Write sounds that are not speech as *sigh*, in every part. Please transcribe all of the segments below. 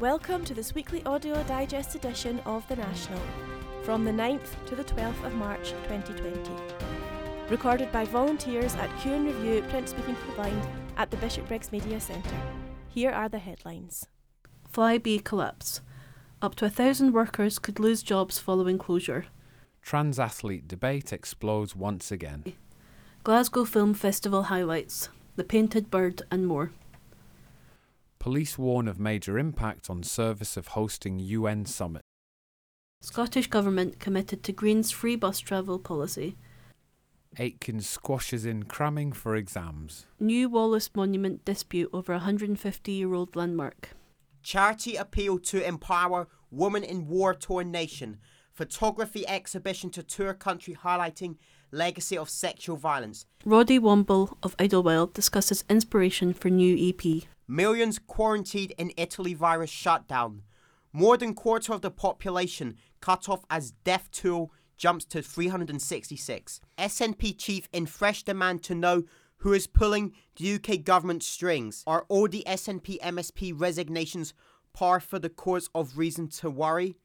Welcome to this weekly audio digest edition of The National, from the 9th to the 12th of March 2020. Recorded by volunteers at Q and Review Print Speaking for the Blind at the Bishopbriggs Media Centre. Here are the headlines. Flybe collapse. Up to a thousand workers could lose jobs following closure. Transathlete debate explodes once again. Glasgow Film Festival highlights. The Painted Bird and more. Police warn of major impact on service of hosting UN summit. Scottish Government committed to Green's free bus travel policy. Aitken squashes in cramming for exams. New Wallace Monument dispute over a 150 year old landmark. Charity appeal to empower women in war torn nation. Photography exhibition to tour country highlighting legacy of sexual violence. Roddy Woomble of Idlewild discusses inspiration for new EP. Millions quarantined in Italy virus shutdown. More than quarter of the population cut off as death toll jumps to 366. SNP chief in fresh demand to know who is pulling the UK government strings. Are all the SNP MSP resignations par for the cause of reason to worry?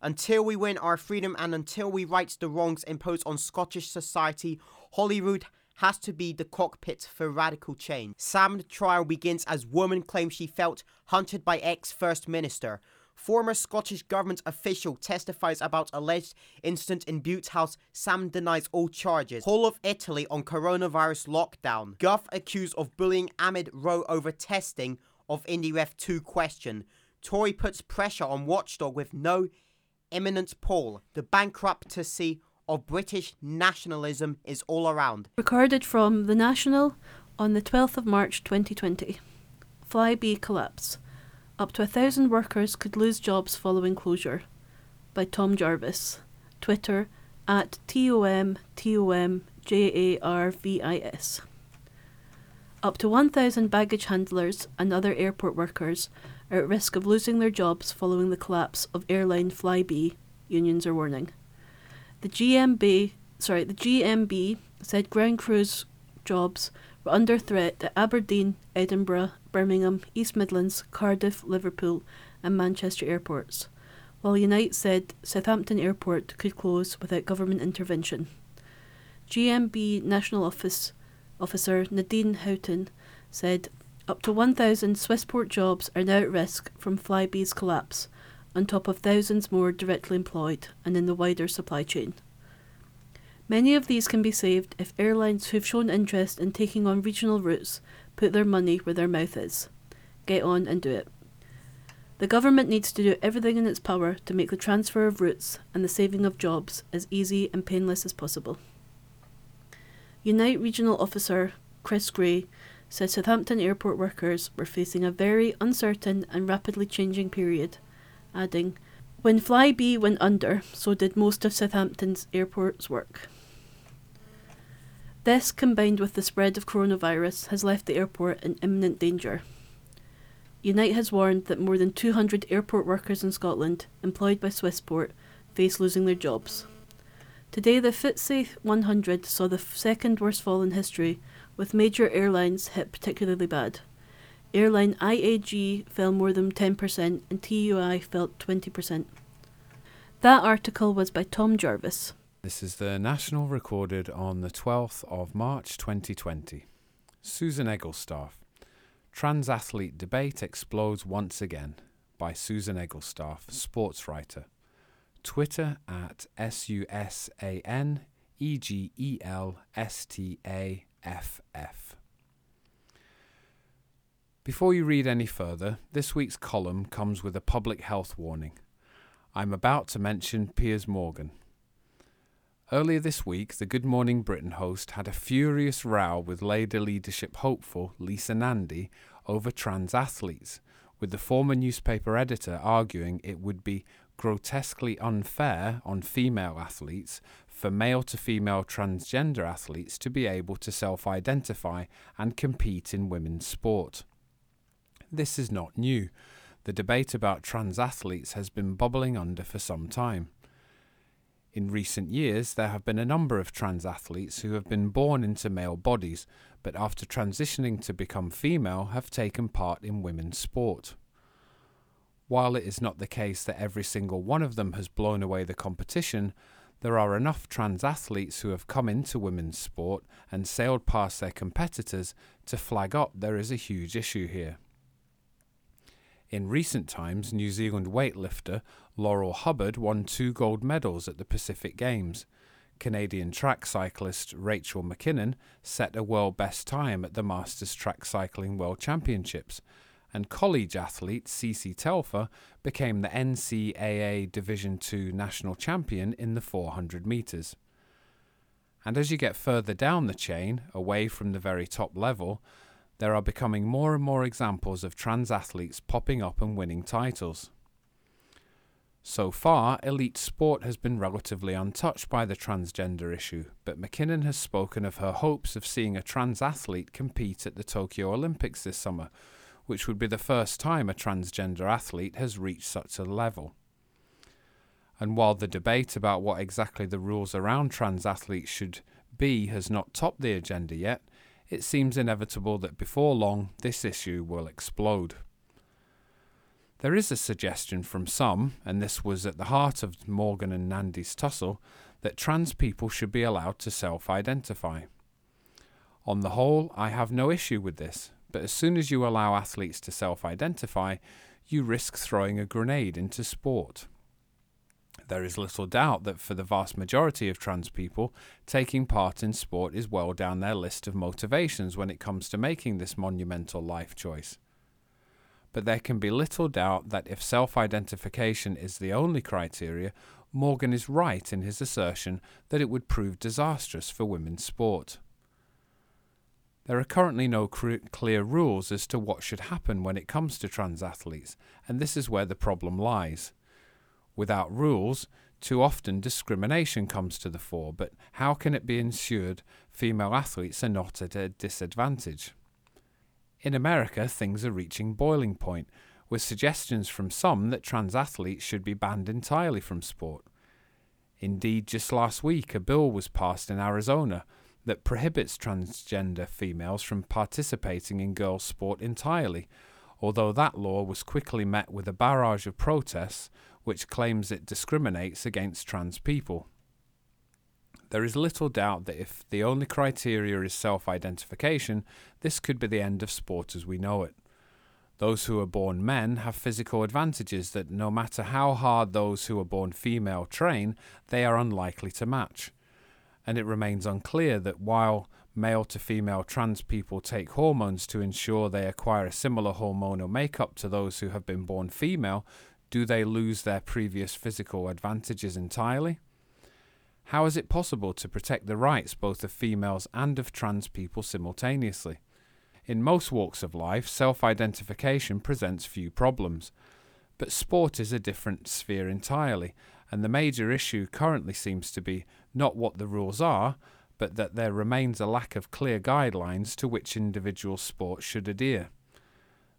Until we win our freedom and until we right the wrongs imposed on Scottish society, Holyrood has to be the cockpit for radical change. Salmond trial begins as woman claims she felt hunted by ex-First Minister. Former Scottish Government official testifies about alleged incident in Bute House. Sam denies all charges. Whole of Italy on coronavirus lockdown. Gove accused of bullying Ahmed Rowe over testing of IndyRef 2 question. Tory puts pressure on Watchdog with no imminent poll. The bankruptcy of British nationalism is all around. Recorded from The National on the 12th of March 2020. Flybe collapse. Up to a thousand workers could lose jobs following closure. By Tom Jarvis. Twitter at TOM TOM JARVIS. Up to 1,000 baggage handlers and other airport workers are at risk of losing their jobs following the collapse of airline Flybe, unions are warning. The GMB, sorry, the GMB said ground crews jobs were under threat at Aberdeen, Edinburgh, Birmingham, East Midlands, Cardiff, Liverpool, and Manchester airports, while Unite said Southampton Airport could close without government intervention. GMB National Office Officer Nadine Houghton said up to 1,000 Swissport jobs are now at risk from Flybe's collapse, on top of thousands more directly employed and in the wider supply chain. Many of these can be saved if airlines who've shown interest in taking on regional routes put their money where their mouth is. Get on and do it. The government needs to do everything in its power to make the transfer of routes and the saving of jobs as easy and painless as possible. Unite Regional Officer Chris Gray said Southampton airport workers were facing a very uncertain and rapidly changing period, adding, When Flybe went under, so did most of Southampton's airport's work. This, combined with the spread of coronavirus, has left the airport in imminent danger. Unite has warned that more than 200 airport workers in Scotland, employed by Swissport, face losing their jobs. Today, the FTSE 100 saw the second worst fall in history, with major airlines hit particularly bad. Airline IAG fell more than 10% and TUI fell 20%. That article was by Tom Jarvis. This is the National recorded on the 12th of March 2020. Susan Egelstaff. Transathlete debate explodes once again by Susan Egelstaff, sports writer. Twitter at S U S A N E G E L S T A F F. Before you read any further, this week's column comes with a public health warning. I'm about to mention Piers Morgan. Earlier this week, the Good Morning Britain host had a furious row with Labour leadership hopeful Lisa Nandy over trans athletes, with the former newspaper editor arguing it would be grotesquely unfair on female athletes for male to female transgender athletes to be able to self identify and compete in women's sport. This is not new. The debate about trans athletes has been bubbling under for some time. In recent years, there have been a number of trans athletes who have been born into male bodies, but after transitioning to become female, have taken part in women's sport. While it is not the case that every single one of them has blown away the competition, there are enough trans athletes who have come into women's sport and sailed past their competitors to flag up there is a huge issue here. In recent times, New Zealand weightlifter Laurel Hubbard won two gold medals at the Pacific Games. Canadian track cyclist Rachel McKinnon set a world best time at the Masters Track Cycling World Championships, and college athlete Cece Telfer became the NCAA Division II national champion in the 400 metres. And as you get further down the chain, away from the very top level, there are becoming more and more examples of trans athletes popping up and winning titles. So far, elite sport has been relatively untouched by the transgender issue, but McKinnon has spoken of her hopes of seeing a trans athlete compete at the Tokyo Olympics this summer, which would be the first time a transgender athlete has reached such a level. And while the debate about what exactly the rules around trans athletes should be has not topped the agenda yet, it seems inevitable that before long this issue will explode. There is a suggestion from some, and this was at the heart of Morgan and Nandy's tussle, that trans people should be allowed to self identify. On the whole, I have no issue with this, but as soon as you allow athletes to self identify, you risk throwing a grenade into sport. There is little doubt that for the vast majority of trans people, taking part in sport is well down their list of motivations when it comes to making this monumental life choice. But there can be little doubt that if self identification is the only criteria, Morgan is right in his assertion that it would prove disastrous for women's sport. There are currently no clear rules as to what should happen when it comes to trans athletes, and this is where the problem lies. Without rules, too often discrimination comes to the fore, but how can it be ensured female athletes are not at a disadvantage? In America, things are reaching boiling point, with suggestions from some that trans athletes should be banned entirely from sport. Indeed, just last week, a bill was passed in Arizona that prohibits transgender females from participating in girls' sport entirely, although that law was quickly met with a barrage of protests which claims it discriminates against trans people. There is little doubt that if the only criteria is self identification, this could be the end of sport as we know it. Those who are born men have physical advantages that no matter how hard those who are born female train, they are unlikely to match and it remains unclear that while male to female trans people take hormones to ensure they acquire a similar hormonal makeup to those who have been born female, do they lose their previous physical advantages entirely? How is it possible to protect the rights both of females and of trans people simultaneously? In most walks of life, self identification presents few problems. But sport is a different sphere entirely, and the major issue currently seems to be not what the rules are, but that there remains a lack of clear guidelines to which individual sports should adhere.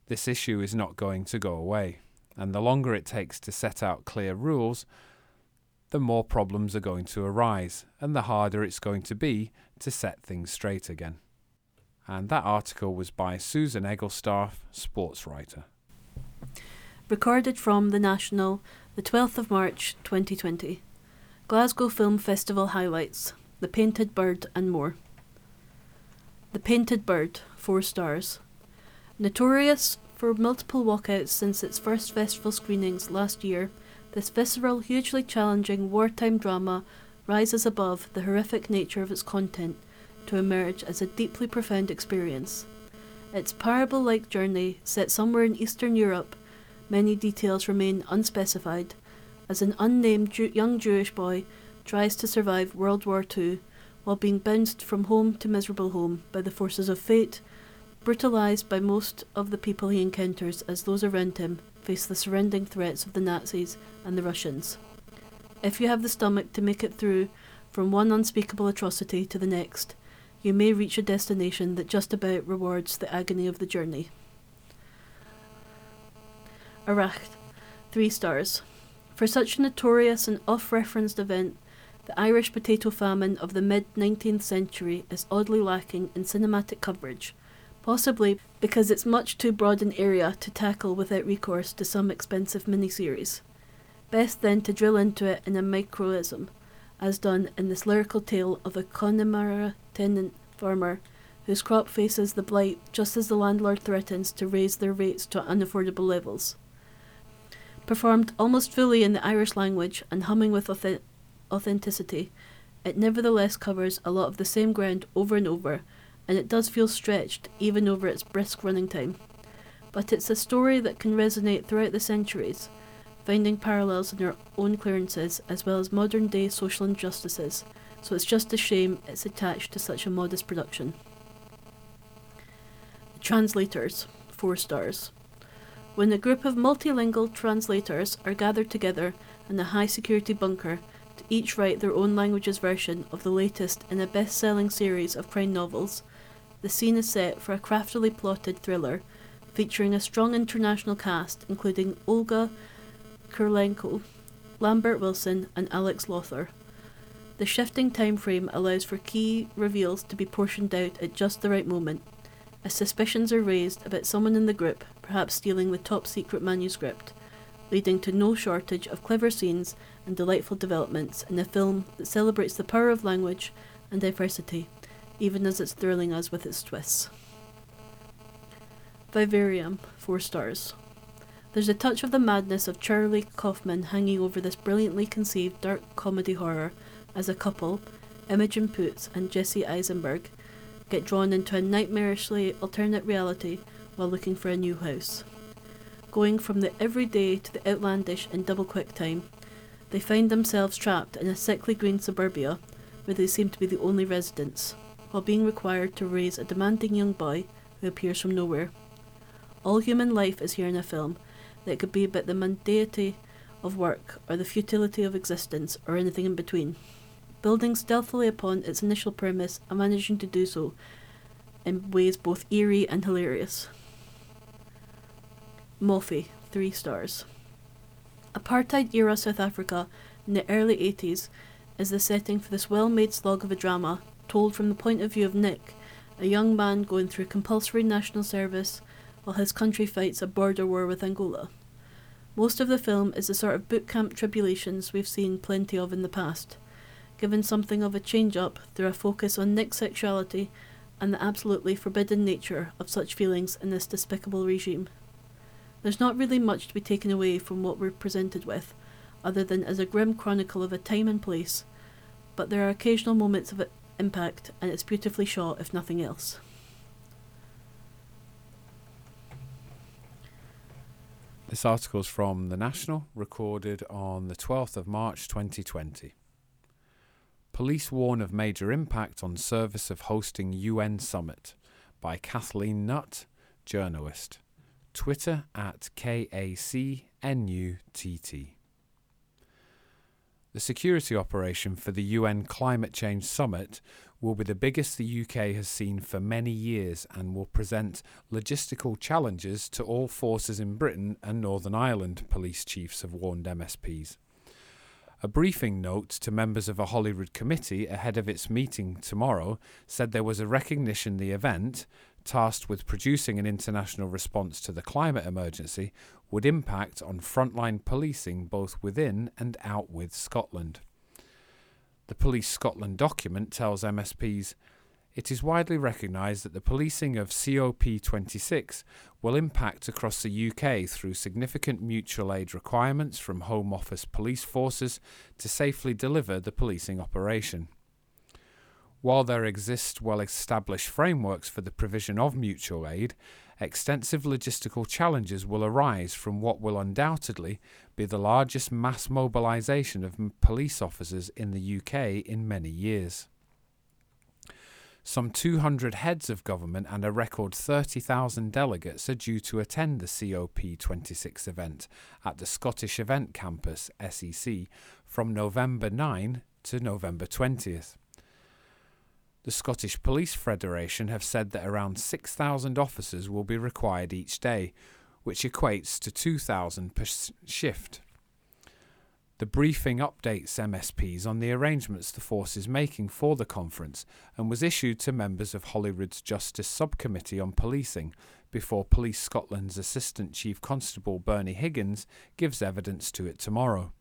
This issue is not going to go away, and the longer it takes to set out clear rules, the more problems are going to arise, and the harder it's going to be to set things straight again. And that article was by Susan Egelstaff, sports writer. Recorded from The National, the 12th of March 2020. Glasgow Film Festival highlights The Painted Bird and more. The Painted Bird, 4 stars. Notorious for multiple walkouts since its first festival screenings last year, this visceral, hugely challenging wartime drama rises above the horrific nature of its content to emerge as a deeply profound experience. Its parable like journey, set somewhere in Eastern Europe, many details remain unspecified, as an unnamed Jew- young Jewish boy tries to survive World War II while being bounced from home to miserable home by the forces of fate, brutalized by most of the people he encounters as those around him face the surrounding threats of the Nazis and the Russians. If you have the stomach to make it through from one unspeakable atrocity to the next, you may reach a destination that just about rewards the agony of the journey. Arracht, three stars. For such a notorious and oft referenced event, the Irish potato famine of the mid 19th century is oddly lacking in cinematic coverage, possibly because it's much too broad an area to tackle without recourse to some expensive miniseries. Best then to drill into it in a microism, as done in this lyrical tale of a Connemara tenant farmer whose crop faces the blight just as the landlord threatens to raise their rates to unaffordable levels. Performed almost fully in the Irish language and humming with authenticity, it nevertheless covers a lot of the same ground over and over, and it does feel stretched even over its brisk running time. But it's a story that can resonate throughout the centuries, finding parallels in our own clearances as well as modern day social injustices, so it's just a shame it's attached to such a modest production. Translators, 4 stars. When a group of multilingual translators are gathered together in a high security bunker to each write their own language's version of the latest in a best selling series of crime novels, the scene is set for a craftily plotted thriller featuring a strong international cast including Olga Kurylenko, Lambert Wilson, and Alex Lawther. The shifting time frame allows for key reveals to be portioned out at just the right moment, as suspicions are raised about someone in the group perhaps stealing the top secret manuscript, leading to no shortage of clever scenes and delightful developments in a film that celebrates the power of language and diversity, even as it's thrilling us with its twists. Vivarium, 4 stars. There's a touch of the madness of Charlie Kaufman hanging over this brilliantly conceived dark comedy horror as a couple, Imogen Poots and Jesse Eisenberg, get drawn into a nightmarishly alternate reality while looking for a new house. Going from the everyday to the outlandish in double quick time, they find themselves trapped in a sickly green suburbia where they seem to be the only residents, while being required to raise a demanding young boy who appears from nowhere. All human life is here in a film that could be about the mundanity of work or the futility of existence or anything in between. Building stealthily upon its initial premise and managing to do so in ways both eerie and hilarious. Moffie, 3 stars. Apartheid era South Africa in the early 80s is the setting for this well made slog of a drama told from the point of view of Nick, a young man going through compulsory national service while his country fights a border war with Angola. Most of the film is the sort of boot camp tribulations we've seen plenty of in the past, given something of a change up through a focus on Nick's sexuality and the absolutely forbidden nature of such feelings in this despicable regime. There's not really much to be taken away from what we're presented with, other than as a grim chronicle of a time and place, but there are occasional moments of impact, and it's beautifully shot, if nothing else. This article is from The National, recorded on the 12th of March 2020. Police warn of major impact on service of hosting UN summit by Kathleen Nutt, journalist. Twitter at KACNUTT. The security operation for the UN Climate Change Summit will be the biggest the UK has seen for many years and will present logistical challenges to all forces in Britain and Northern Ireland, police chiefs have warned MSPs. A briefing note to members of a Holyrood committee ahead of its meeting tomorrow said there was a recognition the event, tasked with producing an international response to the climate emergency, would impact on frontline policing both within and out with Scotland. The Police Scotland document tells MSPs it is widely recognised that the policing of COP26 will impact across the UK through significant mutual aid requirements from Home Office police forces to safely deliver the policing operation. While there exist well established frameworks for the provision of mutual aid, extensive logistical challenges will arise from what will undoubtedly be the largest mass mobilisation of police officers in the UK in many years. Some 200 heads of government and a record 30,000 delegates are due to attend the COP26 event at the Scottish Event Campus, SEC, from November 9 to November 20th. The Scottish Police Federation have said that around 6,000 officers will be required each day, which equates to 2,000 per shift. The briefing updates MSPs on the arrangements the force is making for the conference and was issued to members of Holyrood's Justice Subcommittee on Policing before Police Scotland's Assistant Chief Constable Bernie Higgins gives evidence to it tomorrow.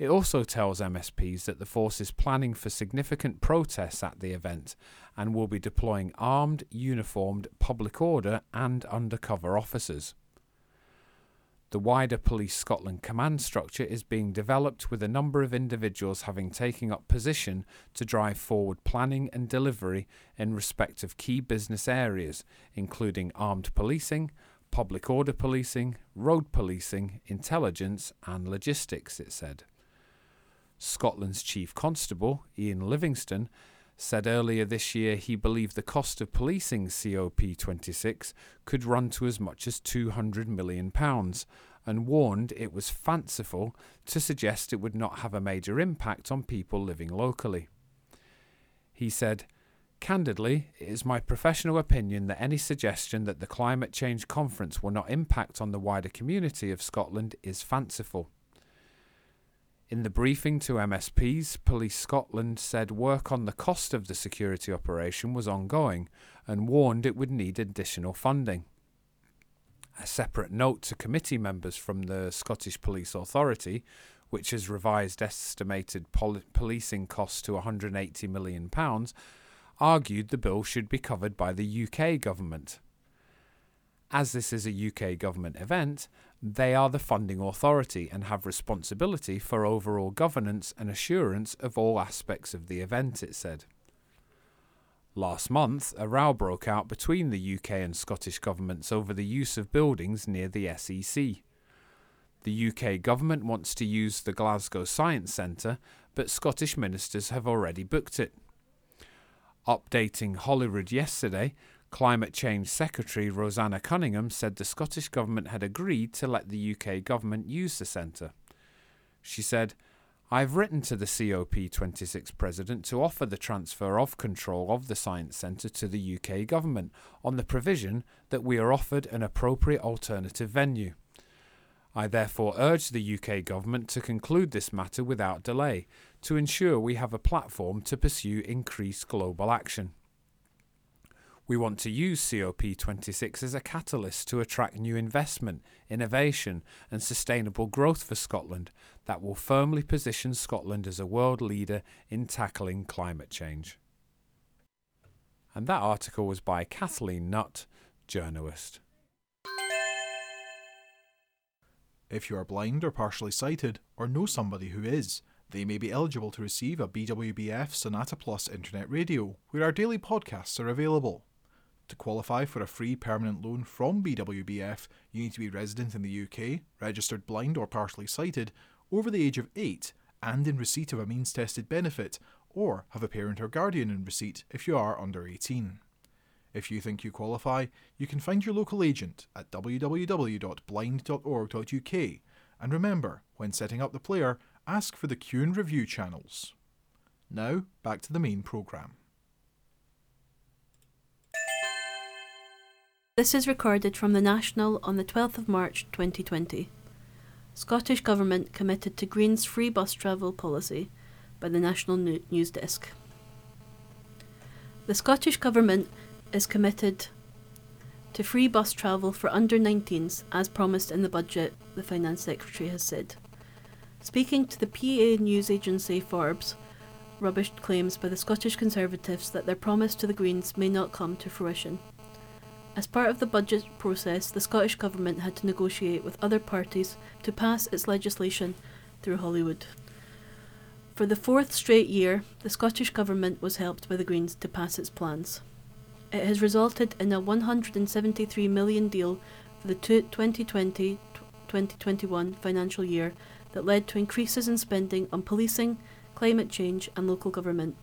It also tells MSPs that the force is planning for significant protests at the event and will be deploying armed, uniformed public order and undercover officers. The wider Police Scotland command structure is being developed with a number of individuals having taken up position to drive forward planning and delivery in respect of key business areas, including armed policing, public order policing, road policing, intelligence, and logistics, it said. Scotland's Chief Constable, Ian Livingstone, said earlier this year he believed the cost of policing COP26 could run to as much as £200 million and warned it was fanciful to suggest it would not have a major impact on people living locally. He said, Candidly, it is my professional opinion that any suggestion that the climate change conference will not impact on the wider community of Scotland is fanciful. In the briefing to MSPs, Police Scotland said work on the cost of the security operation was ongoing and warned it would need additional funding. A separate note to committee members from the Scottish Police Authority, which has revised estimated pol- policing costs to £180 million, argued the bill should be covered by the UK government. As this is a UK government event, they are the funding authority and have responsibility for overall governance and assurance of all aspects of the event, it said. Last month, a row broke out between the UK and Scottish governments over the use of buildings near the SEC. The UK government wants to use the Glasgow Science Centre, but Scottish ministers have already booked it. Updating Holyrood yesterday, Climate Change Secretary Roseanna Cunningham said the Scottish Government had agreed to let the UK Government use the centre. She said, I've written to the COP26 President to offer the transfer of control of the Science Centre to the UK Government on the provision that we are offered an appropriate alternative venue. I therefore urge the UK Government to conclude this matter without delay to ensure we have a platform to pursue increased global action. We want to use COP26 as a catalyst to attract new investment, innovation, and sustainable growth for Scotland that will firmly position Scotland as a world leader in tackling climate change. And that article was by Kathleen Nutt, journalist. If you are blind or partially sighted, or know somebody who is, they may be eligible to receive a BWBF Sonata Plus internet radio, where our daily podcasts are available. To qualify for a free permanent loan from BWBF, you need to be resident in the UK, registered blind or partially sighted, over the age of 8, and in receipt of a means tested benefit, or have a parent or guardian in receipt if you are under 18. If you think you qualify, you can find your local agent at www.blind.org.uk. And remember, when setting up the player, ask for the Q and Review channels. Now, back to the main programme. This is recorded from the National on the 12th of March 2020. Scottish Government committed to Green's free bus travel policy by the National News Desk. The Scottish Government is committed to free bus travel for under 19s as promised in the budget, the Finance Secretary has said. Speaking to the PA news agency Forbes, rubbished claims by the Scottish Conservatives that their promise to the Greens may not come to fruition. As part of the budget process, the Scottish Government had to negotiate with other parties to pass its legislation through Holyrood. For the fourth straight year, the Scottish Government was helped by the Greens to pass its plans. It has resulted in a 173 million deal for the 2020 2021 financial year that led to increases in spending on policing, climate change, and local government.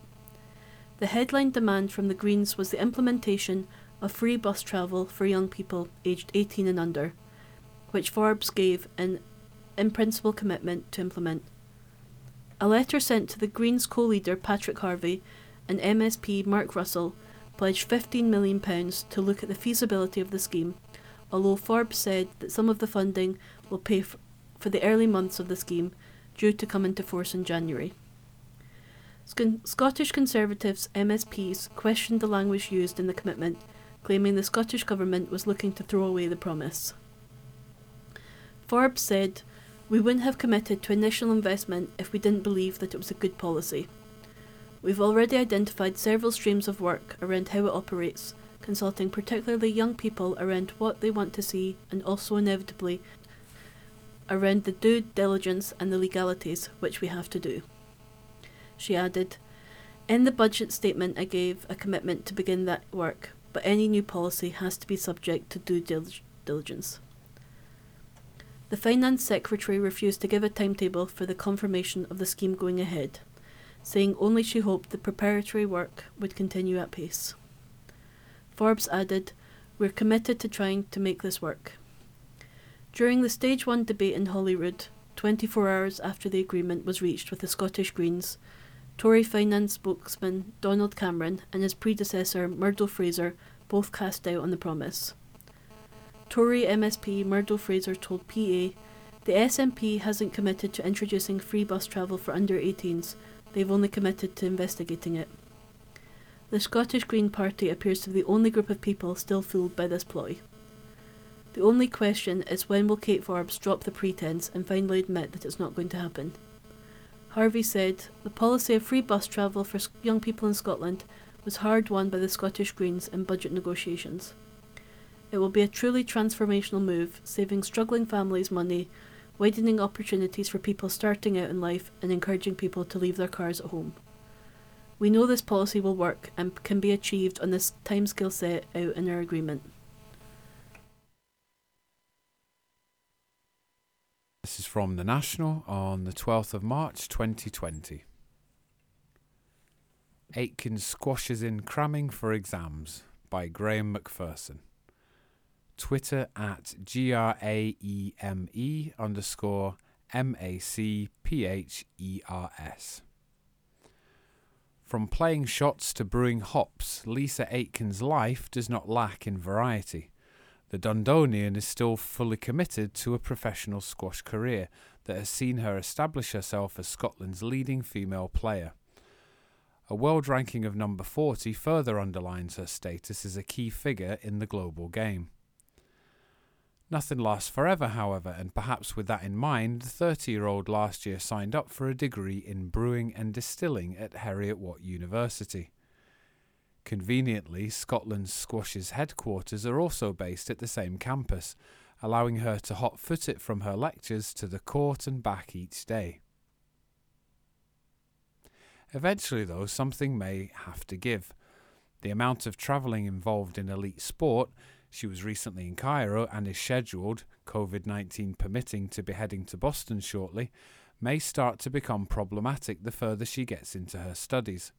The headline demand from the Greens was the implementation of free bus travel for young people aged 18 and under, which Forbes gave an in principle commitment to implement. A letter sent to the Greens co leader Patrick Harvie and MSP Mark Ruskell pledged £15 million to look at the feasibility of the scheme, although Forbes said that some of the funding will pay f- for the early months of the scheme due to come into force in January. Sc- Scottish Conservatives MSPs questioned the language used in the commitment, claiming the Scottish Government was looking to throw away the promise. Forbes said, We wouldn't have committed to initial investment if we didn't believe that it was a good policy. We've already identified several streams of work around how it operates, consulting particularly young people around what they want to see and also inevitably around the due diligence and the legalities which we have to do. She added, In the budget statement, I gave a commitment to begin that work, but any new policy has to be subject to due dil- diligence. The Finance Secretary refused to give a timetable for the confirmation of the scheme going ahead, saying only she hoped the preparatory work would continue at pace. Forbes added, We're committed to trying to make this work. During the Stage 1 debate in Holyrood, 24 hours after the agreement was reached with the Scottish Greens, Tory finance spokesman Donald Cameron and his predecessor Murdo Fraser both cast doubt on the promise. Tory MSP Murdo Fraser told PA, The SNP hasn't committed to introducing free bus travel for under 18s, they've only committed to investigating it. The Scottish Green Party appears to be the only group of people still fooled by this ploy. The only question is when will Kate Forbes drop the pretense and finally admit that it's not going to happen? Harvie said, The policy of free bus travel for young people in Scotland was hard won by the Scottish Greens in budget negotiations. It will be a truly transformational move, saving struggling families money, widening opportunities for people starting out in life, and encouraging people to leave their cars at home. We know this policy will work and can be achieved on this timescale set out in our agreement. This is from The National on the 12th of March 2020. Aitken squashes in cramming for exams by Graeme Macpherson. Twitter at G R A E M E underscore M A C P H E R S. From playing shots to brewing hops, Lisa Aitken's life does not lack in variety. The Dundonian is still fully committed to a professional squash career that has seen her establish herself as Scotland's leading female player. A world ranking of number 40 further underlines her status as a key figure in the global game. Nothing lasts forever, however, and perhaps with that in mind, the 30 year old last year signed up for a degree in brewing and distilling at Heriot Watt University. Conveniently, Scotland's squash's headquarters are also based at the same campus, allowing her to hot foot it from her lectures to the court and back each day. Eventually, though, something may have to give. The amount of travelling involved in elite sport she was recently in Cairo and is scheduled, COVID 19 permitting, to be heading to Boston shortly, may start to become problematic the further she gets into her studies.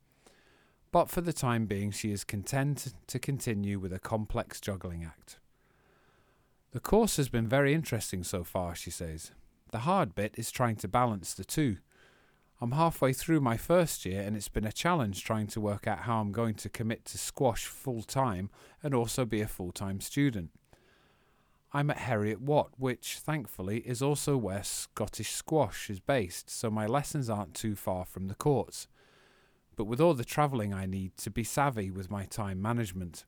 But for the time being, she is content to continue with a complex juggling act. The course has been very interesting so far, she says. The hard bit is trying to balance the two. I'm halfway through my first year, and it's been a challenge trying to work out how I'm going to commit to squash full time and also be a full time student. I'm at Heriot Watt, which, thankfully, is also where Scottish squash is based, so my lessons aren't too far from the courts. But with all the travelling I need to be savvy with my time management.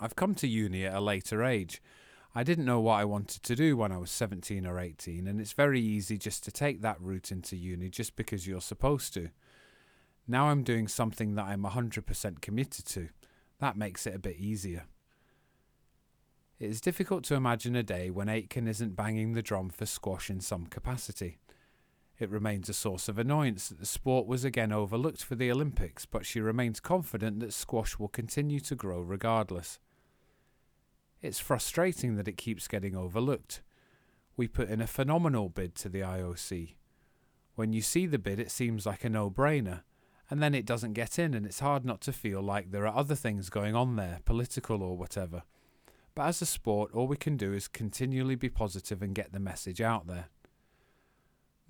I've come to uni at a later age, I didn't know what I wanted to do when I was 17 or 18, and it's very easy just to take that route into uni just because you're supposed to. Now I'm doing something that I'm 100% committed to. That makes it a bit easier. It is difficult to imagine a day when Aitken isn't banging the drum for squash in some capacity. It remains a source of annoyance that the sport was again overlooked for the Olympics, but she remains confident that squash will continue to grow regardless. It's frustrating that it keeps getting overlooked. We put in a phenomenal bid to the IOC. When you see the bid, it seems like a no brainer, and then it doesn't get in, and it's hard not to feel like there are other things going on there, political or whatever. But as a sport, all we can do is continually be positive and get the message out there.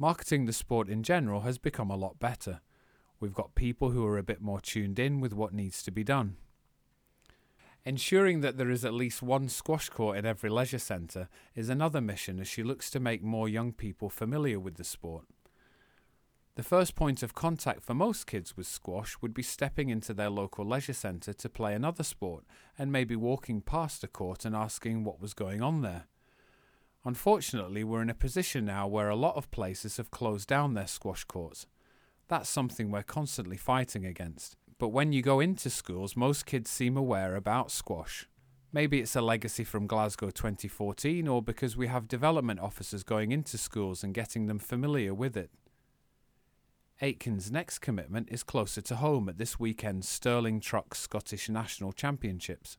Marketing the sport in general has become a lot better. We've got people who are a bit more tuned in with what needs to be done. Ensuring that there is at least one squash court in every leisure centre is another mission as she looks to make more young people familiar with the sport. The first point of contact for most kids with squash would be stepping into their local leisure centre to play another sport and maybe walking past a court and asking what was going on there. Unfortunately, we're in a position now where a lot of places have closed down their squash courts. That's something we're constantly fighting against. But when you go into schools, most kids seem aware about squash. Maybe it's a legacy from Glasgow 2014, or because we have development officers going into schools and getting them familiar with it. Aitken's next commitment is closer to home at this weekend's Stirling Truck Scottish National Championships.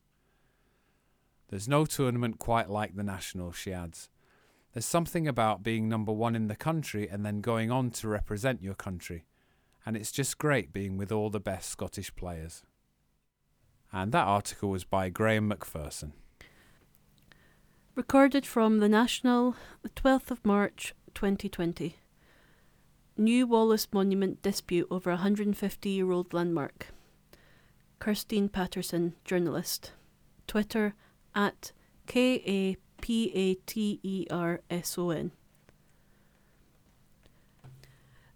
There's no tournament quite like the National, she adds. There's something about being number one in the country and then going on to represent your country, and it's just great being with all the best Scottish players. And that article was by Graeme Macpherson. Recorded from the National, the 12th of March 2020. New Wallace Monument dispute over a 150 year old landmark. Kirsteen Paterson, journalist. Twitter at K A P A T E R S O N.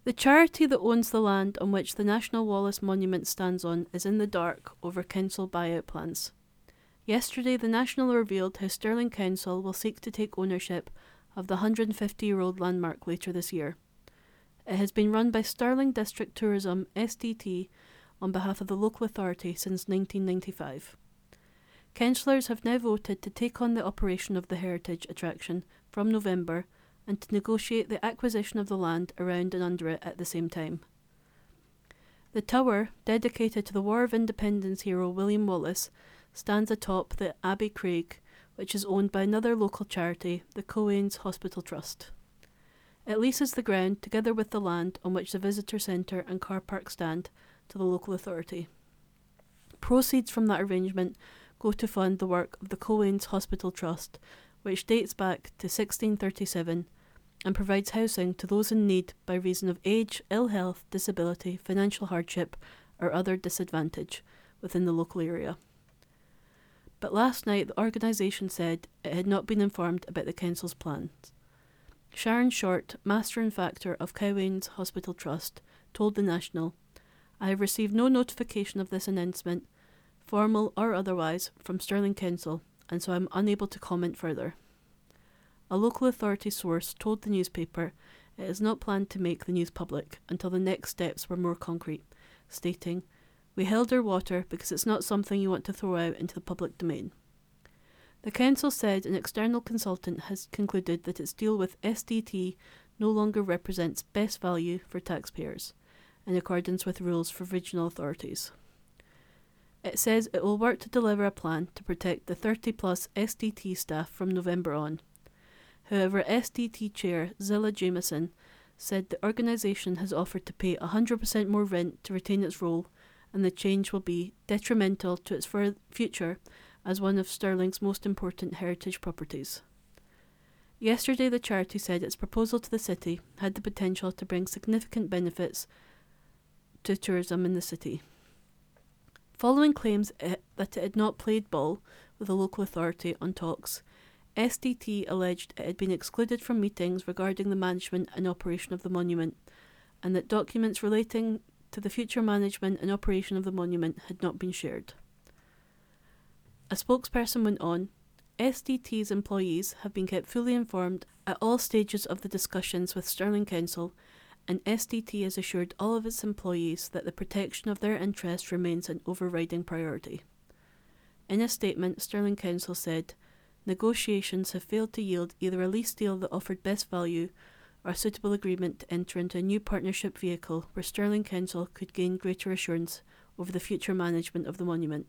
The charity that owns the land on which the National Wallace Monument stands on is in the dark over council buyout plans. Yesterday, the National revealed how Stirling Council will seek to take ownership of the 150 year old landmark later this year. It has been run by Stirling District Tourism SDT on behalf of the local authority since 1995. Councillors have now voted to take on the operation of the heritage attraction from November and to negotiate the acquisition of the land around and under it at the same time. The tower, dedicated to the War of Independence hero William Wallace, stands atop the Abbey Craig, which is owned by another local charity, the Cowane's Hospital Trust. It leases the ground, together with the land on which the visitor centre and car park stand, to the local authority. Proceeds from that arrangement go to fund the work of the Cowane's Hospital Trust, which dates back to 1637 and provides housing to those in need by reason of age, ill health, disability, financial hardship, or other disadvantage within the local area. But last night, the organisation said it had not been informed about the council's plans. Sharon Short, Master and Factor of Cowane's Hospital Trust, told The National, I have received no notification of this announcement, formal or otherwise, from Stirling Council, and so I'm unable to comment further. A local authority source told the newspaper it is not planned to make the news public until the next steps were more concrete, stating, We held our water because it's not something you want to throw out into the public domain. The council said an external consultant has concluded that its deal with SDT no longer represents best value for taxpayers, in accordance with rules for regional authorities. It says it will work to deliver a plan to protect the 30 plus SDT staff from November on. However, SDT chair Zilla Jameson said the organisation has offered to pay 100% more rent to retain its role, and the change will be detrimental to its future as one of Stirling's most important heritage properties. Yesterday, the charity said its proposal to the city had the potential to bring significant benefits to tourism in the city. Following claims it, that it had not played ball with the local authority on talks, SDT alleged it had been excluded from meetings regarding the management and operation of the monument, and that documents relating to the future management and operation of the monument had not been shared. A spokesperson went on SDT's employees have been kept fully informed at all stages of the discussions with Stirling Council, and SDT has assured all of its employees that the protection of their interests remains an overriding priority. In a statement, Stirling Council said negotiations have failed to yield either a lease deal that offered best value or a suitable agreement to enter into a new partnership vehicle where Stirling Council could gain greater assurance over the future management of the monument.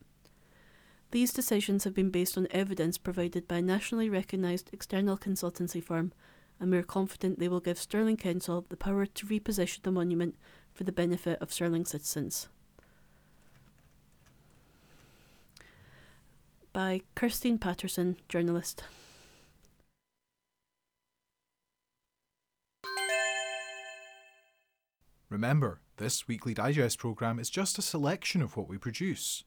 These decisions have been based on evidence provided by a nationally recognised external consultancy firm, and we are confident they will give Stirling Council the power to reposition the monument for the benefit of Stirling citizens. By Kirsteen Paterson, journalist. Remember, this weekly digest programme is just a selection of what we produce.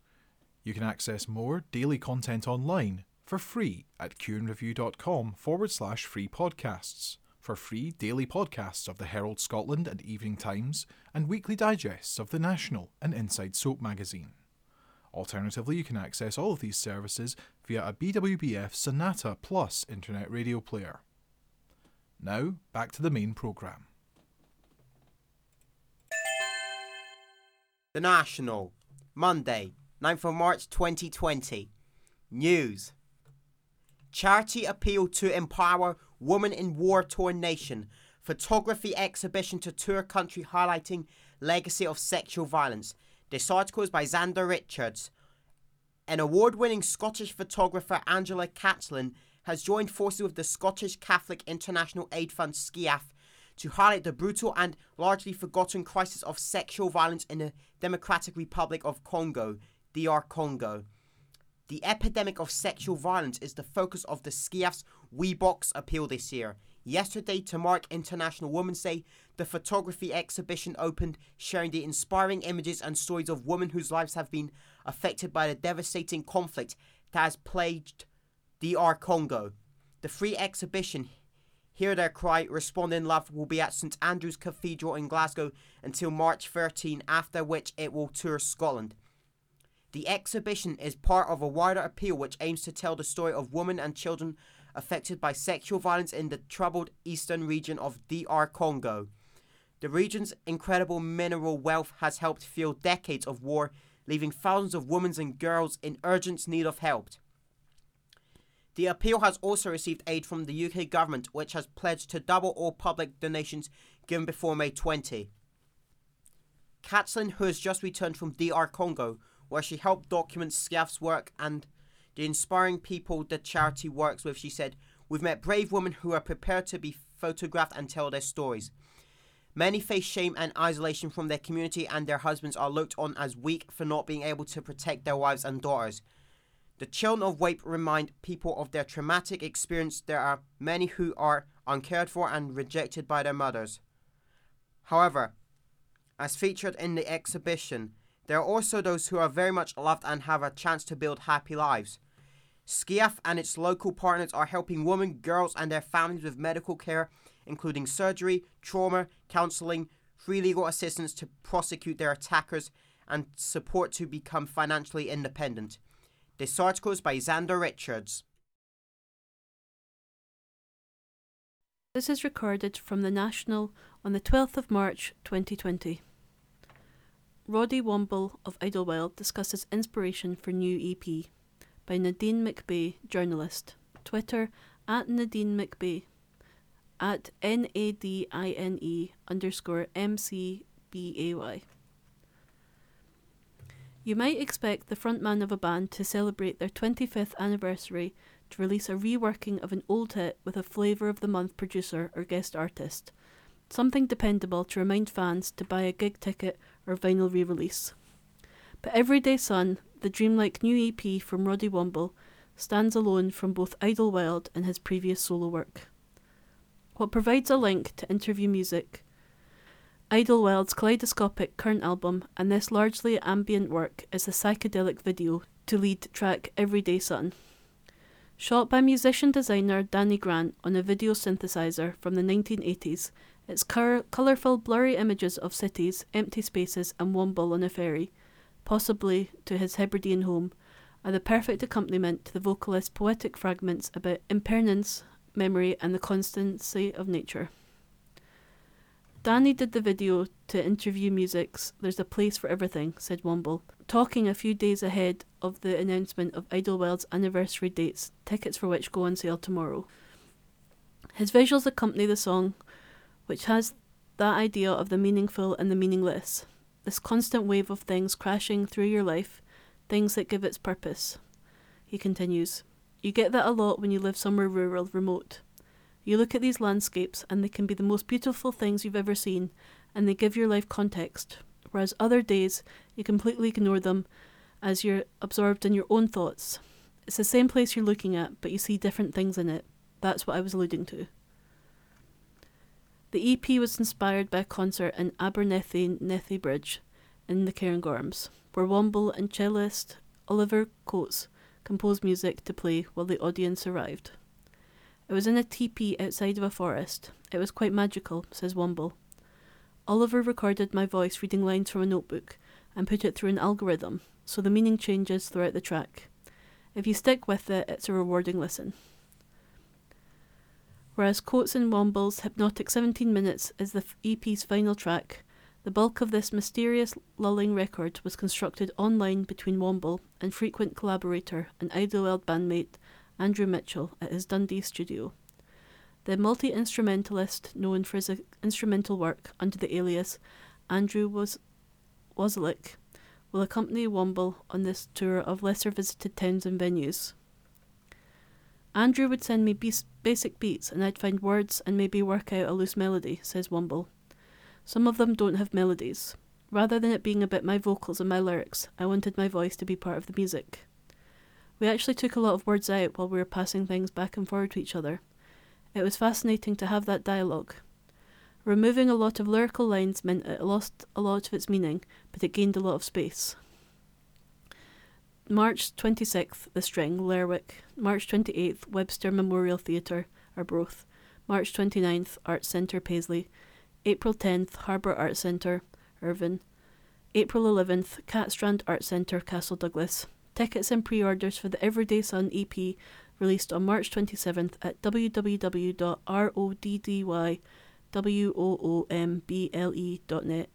You can access more daily content online for free at qnreview.com forward slash free podcasts for free daily podcasts of the Herald Scotland and Evening Times, and weekly digests of the National and Inside Soap magazine. Alternatively, you can access all of these services via a BWBF Sonata Plus internet radio player. Now, back to the main programme. The National, Monday, 9th of March 2020. News. Charity appeal to empower women in war torn nation. Photography exhibition to tour country highlighting legacy of sexual violence. This article is by Xander Richards. An award winning Scottish photographer Angela Catlin has joined forces with the Scottish Catholic International Aid Fund SCIAF to highlight the brutal and largely forgotten crisis of sexual violence in the Democratic Republic of Congo, DR Congo. The epidemic of sexual violence is the focus of the SCIAF's Wee Box appeal this year. Yesterday, to mark International Women's Day, the photography exhibition opened, sharing the inspiring images and stories of women whose lives have been affected by the devastating conflict that has plagued the DR Congo. The free exhibition, Hear Their Cry, Respond in Love, will be at St Andrew's Cathedral in Glasgow until March 13, after which it will tour Scotland. The exhibition is part of a wider appeal which aims to tell the story of women and children affected by sexual violence in the troubled eastern region of DR Congo. The region's incredible mineral wealth has helped fuel decades of war, leaving thousands of women and girls in urgent need of help. The appeal has also received aid from the UK government, which has pledged to double all public donations given before May 20. Catlin, who has just returned from DR Congo, where she helped document SCIAF's work and the inspiring people the charity works with, she said, We've met brave women who are prepared to be photographed and tell their stories. Many face shame and isolation from their community, and their husbands are looked on as weak for not being able to protect their wives and daughters. The children of rape remind people of their traumatic experience. There are many who are uncared for and rejected by their mothers. However, as featured in the exhibition, there are also those who are very much loved and have a chance to build happy lives. SCIAF and its local partners are helping women, girls, and their families with medical care, including surgery, trauma, counseling, free legal assistance to prosecute their attackers, and support to become financially independent. This article is by Xander Richards. This is recorded from the National on the 12th of March 2020. Roddy Woomble of Idlewild discusses inspiration for new EP by Nadine McBay, journalist. Twitter at Nadine McBay at N A D I N E underscore M C B A Y. You might expect the frontman of a band to celebrate their 25th anniversary to release a reworking of an old hit with a flavour of the month producer or guest artist. Something dependable to remind fans to buy a gig ticket or vinyl re release. But Everyday Sun, the dreamlike new EP from Roddy Woomble, stands alone from both Idlewild and his previous solo work. What provides a link to interview music, Idlewild's kaleidoscopic current album and this largely ambient work is the psychedelic video to lead track Everyday Sun. Shot by musician designer Danny Grant on a video synthesizer from the 1980s, its cur- colourful, blurry images of cities, empty spaces, and Woomble on a ferry, possibly to his Hebridean home, are the perfect accompaniment to the vocalist's poetic fragments about impermanence, memory, and the constancy of nature. Danny did the video to interview music's There's a Place for Everything, said Woomble, talking a few days ahead of the announcement of Idlewild's anniversary dates, tickets for which go on sale tomorrow. His visuals accompany the song, which has that idea of the meaningful and the meaningless, this constant wave of things crashing through your life, things that give its purpose. He continues, You get that a lot when you live somewhere rural, remote. You look at these landscapes and they can be the most beautiful things you've ever seen, and they give your life context, whereas other days you completely ignore them as you're absorbed in your own thoughts. It's the same place you're looking at, but you see different things in it. That's what I was alluding to. The EP was inspired by a concert in Abernethy Nethy Bridge in the Cairngorms, where Woomble and cellist Oliver Coates composed music to play while the audience arrived. It was in a teepee outside of a forest. It was quite magical, says Woomble. Oliver recorded my voice reading lines from a notebook and put it through an algorithm, so the meaning changes throughout the track. If you stick with it, it's a rewarding listen. Whereas Coates and Woomble's Hypnotic 17 Minutes is the EP's final track, the bulk of this mysterious, lulling record was constructed online between Woomble and frequent collaborator and Idlewild bandmate Andrew Mitchell at his Dundee studio. The multi instrumentalist, known for his uh, instrumental work under the alias Andrew Wasylyk, will accompany Woomble on this tour of lesser visited towns and venues. Andrew would send me be- basic beats and I'd find words and maybe work out a loose melody, says Woomble. Some of them don't have melodies. Rather than it being about my vocals and my lyrics, I wanted my voice to be part of the music. We actually took a lot of words out while we were passing things back and forward to each other. It was fascinating to have that dialogue. Removing a lot of lyrical lines meant it lost a lot of its meaning, but it gained a lot of space. March 26th, The String, Lerwick. March 28th, Webster Memorial Theatre, Arbroath. March 29th, Arts Centre, Paisley. April 10th, Harbour Arts Centre, Irvine. April 11th, Catstrand Arts Centre, Castle Douglas. Tickets and pre orders for the Everyday Sun EP released on March 27th at www.roddywomble.net.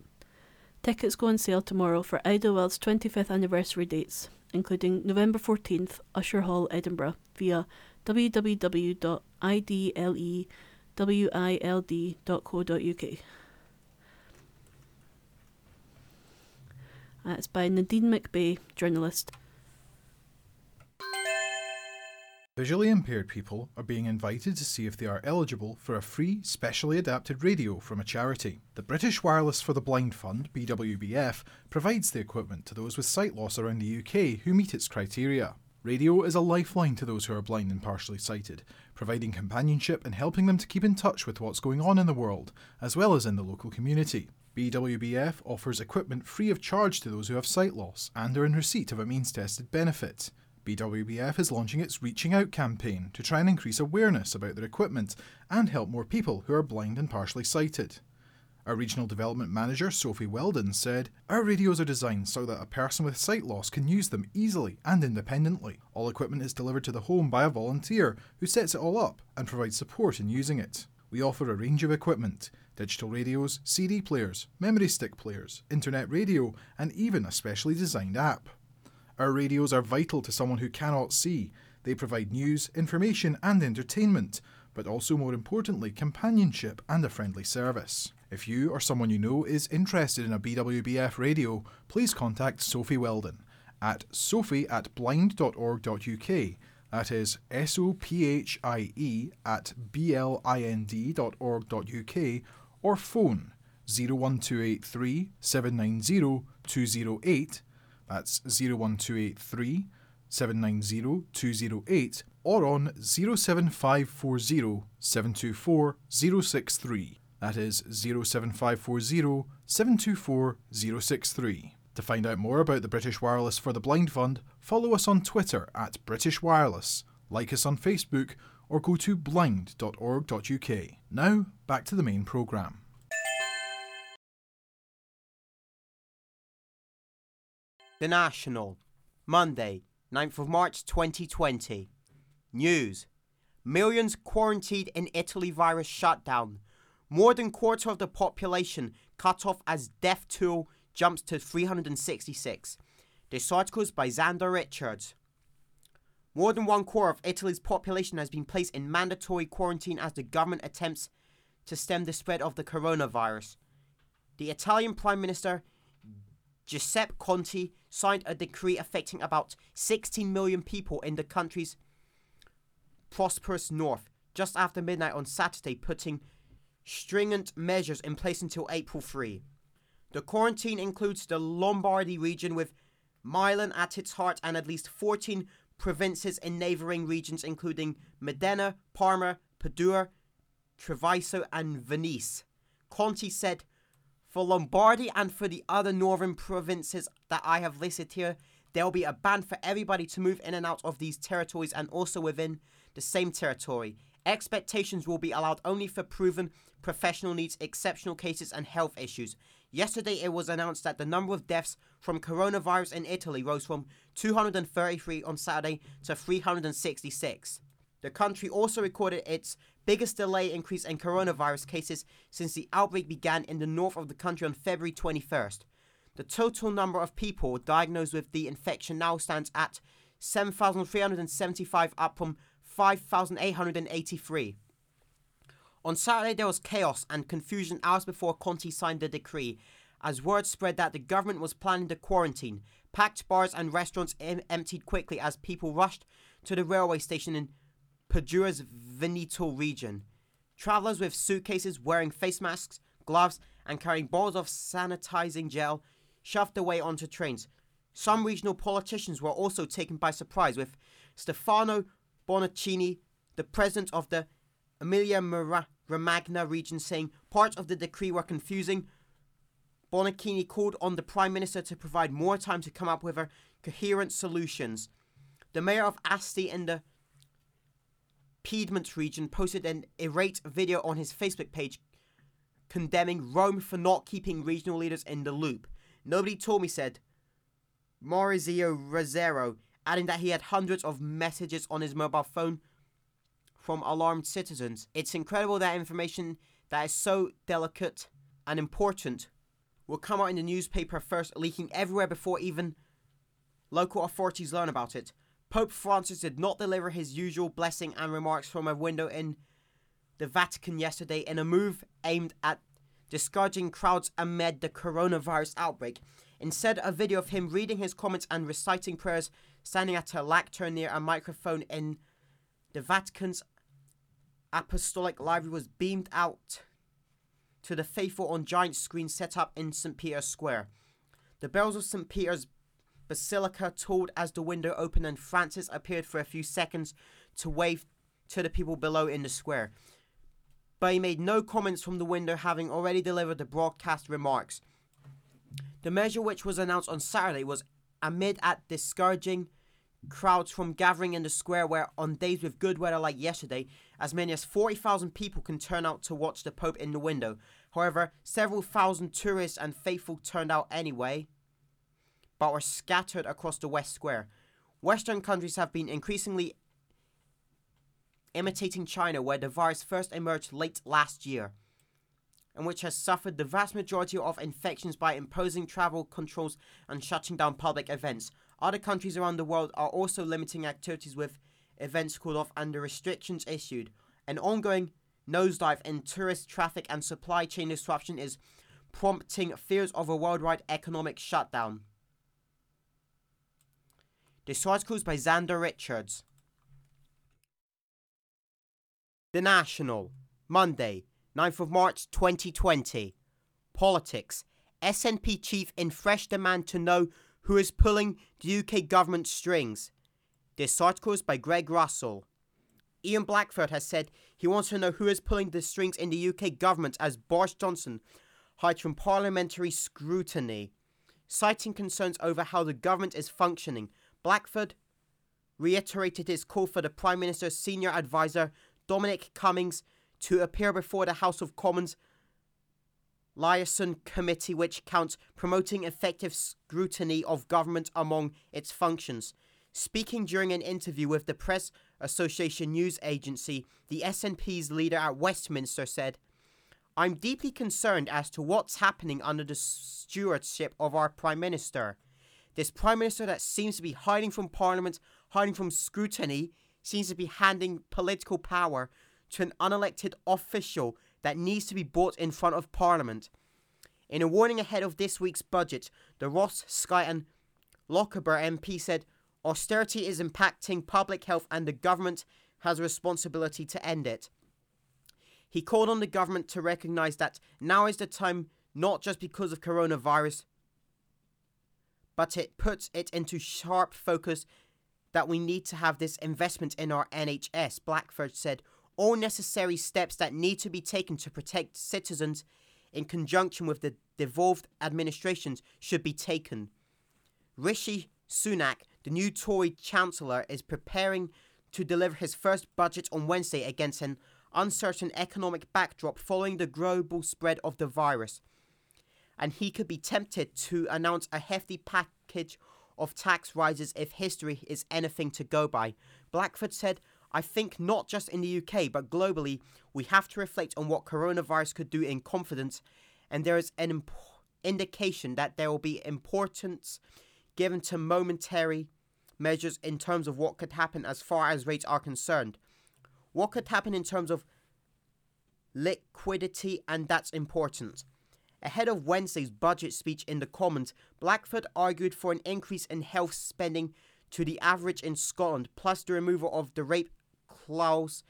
Tickets go on sale tomorrow for Idlewild's 25th anniversary dates, including November 14th, Usher Hall, Edinburgh, via www.idlewild.co.uk. That's by Nadine McBay, journalist. Visually impaired people are being invited to see if they are eligible for a free, specially adapted radio from a charity. The British Wireless for the Blind Fund, BWBF, provides the equipment to those with sight loss around the UK who meet its criteria. Radio is a lifeline to those who are blind and partially sighted, providing companionship and helping them to keep in touch with what's going on in the world, as well as in the local community. BWBF offers equipment free of charge to those who have sight loss and are in receipt of a means tested benefit. BWBF is launching its Reaching Out campaign to try and increase awareness about their equipment and help more people who are blind and partially sighted. Our regional development manager, Sophie Weldon, said, Our radios are designed so that a person with sight loss can use them easily and independently. All equipment is delivered to the home by a volunteer who sets it all up and provides support in using it. We offer a range of equipment digital radios, CD players, memory stick players, internet radio, and even a specially designed app. Our radios are vital to someone who cannot see. They provide news, information, and entertainment, but also, more importantly, companionship and a friendly service. If you or someone you know is interested in a BWBF radio, please contact Sophie Weldon at sophie at blind.org.uk. That is S O P H I E at B L I N D.org.uk or phone 01283 790 208 that's 01283 790 208 or on 07540 724 063. That is 07540 724 063. To find out more about the British Wireless for the Blind Fund, follow us on Twitter at British Wireless, like us on Facebook, or go to blind.org.uk. Now, back to the main programme. The National, Monday, 9th of March 2020. News. Millions quarantined in Italy virus shutdown. More than quarter of the population cut off as death toll jumps to 366. This article is by Xander Richards. More than one quarter of Italy's population has been placed in mandatory quarantine as the government attempts to stem the spread of the coronavirus. The Italian Prime Minister Giuseppe Conte signed a decree affecting about 16 million people in the country's prosperous north just after midnight on Saturday, putting stringent measures in place until April 3. The quarantine includes the Lombardy region with Milan at its heart and at least 14 provinces in neighbouring regions including Modena, Parma, Padua, Treviso and Venice. Conte said for Lombardy and for the other northern provinces that I have listed here, there will be a ban for everybody to move in and out of these territories and also within the same territory. Expectations will be allowed only for proven professional needs, exceptional cases, and health issues. Yesterday, it was announced that the number of deaths from coronavirus in Italy rose from 233 on Saturday to 366. The country also recorded its biggest delay increase in coronavirus cases since the outbreak began in the north of the country on February 21st. The total number of people diagnosed with the infection now stands at 7,375, up from 5,883. On Saturday, there was chaos and confusion hours before Conte signed the decree, as word spread that the government was planning the quarantine. Packed bars and restaurants em- emptied quickly as people rushed to the railway station in Padua's Veneto region. Travelers with suitcases wearing face masks, gloves, and carrying bottles of sanitizing gel shoved their way onto trains. Some regional politicians were also taken by surprise, with Stefano Bonaccini, the president of the Emilia Romagna region, saying parts of the decree were confusing. Bonaccini called on the prime minister to provide more time to come up with coherent solutions. The mayor of Asti in the Piedmont region posted an irate video on his Facebook page condemning Rome for not keeping regional leaders in the loop. Nobody told me, said Maurizio Rasero, adding that he had hundreds of messages on his mobile phone from alarmed citizens. It's incredible that information that is so delicate and important will come out in the newspaper first, leaking everywhere before even local authorities learn about it. Pope Francis did not deliver his usual blessing and remarks from a window in the Vatican yesterday in a move aimed at discouraging crowds amid the coronavirus outbreak. Instead, a video of him reading his comments and reciting prayers standing at a lectern near a microphone in the Vatican's Apostolic Library was beamed out to the faithful on giant screens set up in St. Peter's Square. The bells of St. Peter's Basilica tolled as the window opened and Francis appeared for a few seconds to wave to the people below in the square. But he made no comments from the window, having already delivered the broadcast remarks. The measure, which was announced on Saturday, was amid at discouraging crowds from gathering in the square where on days with good weather like yesterday as many as 40,000 people can turn out to watch the pope in the window however several thousand tourists and faithful turned out anyway but were scattered across the west square western countries have been increasingly imitating china where the virus first emerged late last year and which has suffered the vast majority of infections by imposing travel controls and shutting down public events. Other countries around the world are also limiting activities with events called off and restrictions issued. An ongoing nosedive in tourist traffic and supply chain disruption is prompting fears of a worldwide economic shutdown. This article is by Xander Richards. The National, Monday, 9th of March 2020. Politics. SNP chief in fresh demand to know who is pulling the UK government strings. This article is by Greg Russell. Ian Blackford has said he wants to know who is pulling the strings in the UK government as Boris Johnson hides from parliamentary scrutiny. Citing concerns over how the government is functioning, Blackford reiterated his call for the Prime Minister's senior advisor, Dominic Cummings, to appear before the House of Commons liaison committee, which counts promoting effective scrutiny of government among its functions. Speaking during an interview with the Press Association news agency, the SNP's leader at Westminster said, I'm deeply concerned as to what's happening under the stewardship of our Prime Minister. This Prime Minister that seems to be hiding from Parliament, hiding from scrutiny, seems to be handing political power to an unelected official that needs to be brought in front of Parliament. In a warning ahead of this week's budget, the Ross, Skye, and Lochaber MP said austerity is impacting public health and the government has a responsibility to end it. He called on the government to recognise that now is the time not just because of coronavirus, but it puts it into sharp focus that we need to have this investment in our NHS. Blackford said all necessary steps that need to be taken to protect citizens in conjunction with the devolved administrations should be taken. Rishi Sunak, the new Tory Chancellor, is preparing to deliver his first budget on Wednesday against an uncertain economic backdrop following the global spread of the virus. And he could be tempted to announce a hefty package of tax rises if history is anything to go by. Blackford said, I think not just in the UK, but globally, we have to reflect on what coronavirus could do in confidence, and there is an imp- indication that there will be importance given to momentary measures in terms of what could happen as far as rates are concerned. What could happen in terms of liquidity, and that's important. Ahead of Wednesday's budget speech in the Commons, Blackford argued for an increase in health spending to the average in Scotland, plus the removal of the rape clause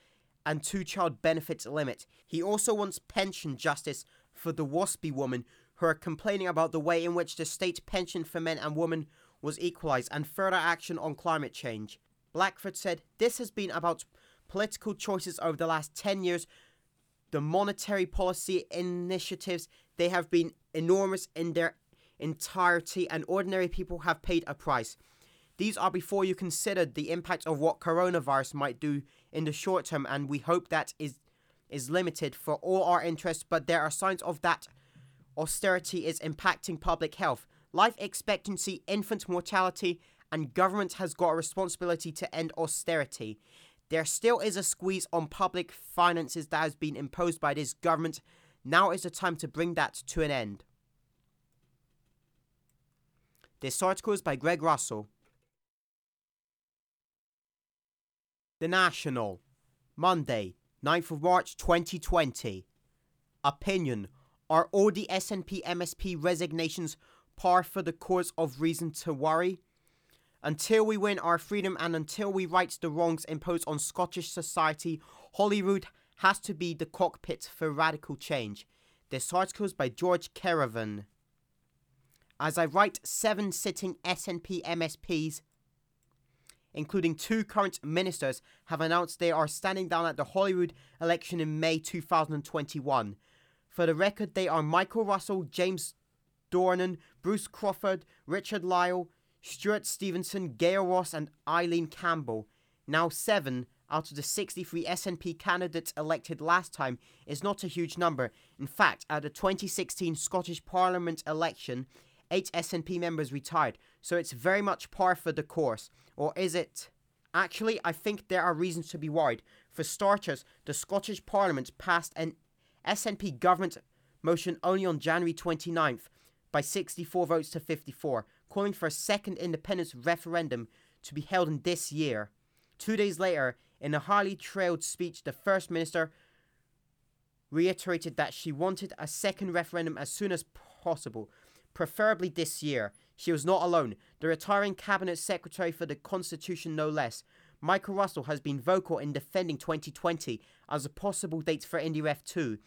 and two child benefits limit. He also wants pension justice for the WASPI women who are complaining about the way in which the state pension for men and women was equalised and further action on climate change. Blackford said this has been about political choices over the last 10 years. The monetary policy initiatives, they have been enormous in their entirety, and ordinary people have paid a price. These are before you consider the impact of what coronavirus might do in the short term, and we hope that is is limited for all our interests, but there are signs of that austerity is impacting public health, life expectancy, infant mortality, and government has got a responsibility to end austerity. There still is a squeeze on public finances that has been imposed by this government. Now is the time to bring that to an end. This article is by Greg Russell. The National, Monday, 9th of March 2020. Opinion Are all the SNP MSP resignations par for the course of reason to worry? Until we win our freedom and until we right the wrongs imposed on Scottish society, Holyrood has to be the cockpit for radical change. This article is by George Kerevan. As I write, seven sitting SNP MSPs including two current ministers, have announced they are standing down at the Holyrood election in May 2021. For the record, they are Michael Russell, James Dornan, Bruce Crawford, Richard Lyle, Stewart Stevenson, Gail Ross, and Aileen Campbell. Now seven out of the 63 SNP candidates elected last time is not a huge number. In fact, at the 2016 Scottish Parliament election, eight SNP members retired, so it's very much par for the course. Or is it? Actually, I think there are reasons to be worried. For starters, the Scottish Parliament passed an SNP government motion only on January 29th by 64 votes to 54, calling for a second independence referendum to be held in this year. Two days later, in a highly trailed speech, the First Minister reiterated that she wanted a second referendum as soon as possible, preferably this year. She was not alone. The retiring Cabinet Secretary for the Constitution, no less, Michael Russell, has been vocal in defending 2020 as a possible date for IndyRef 2.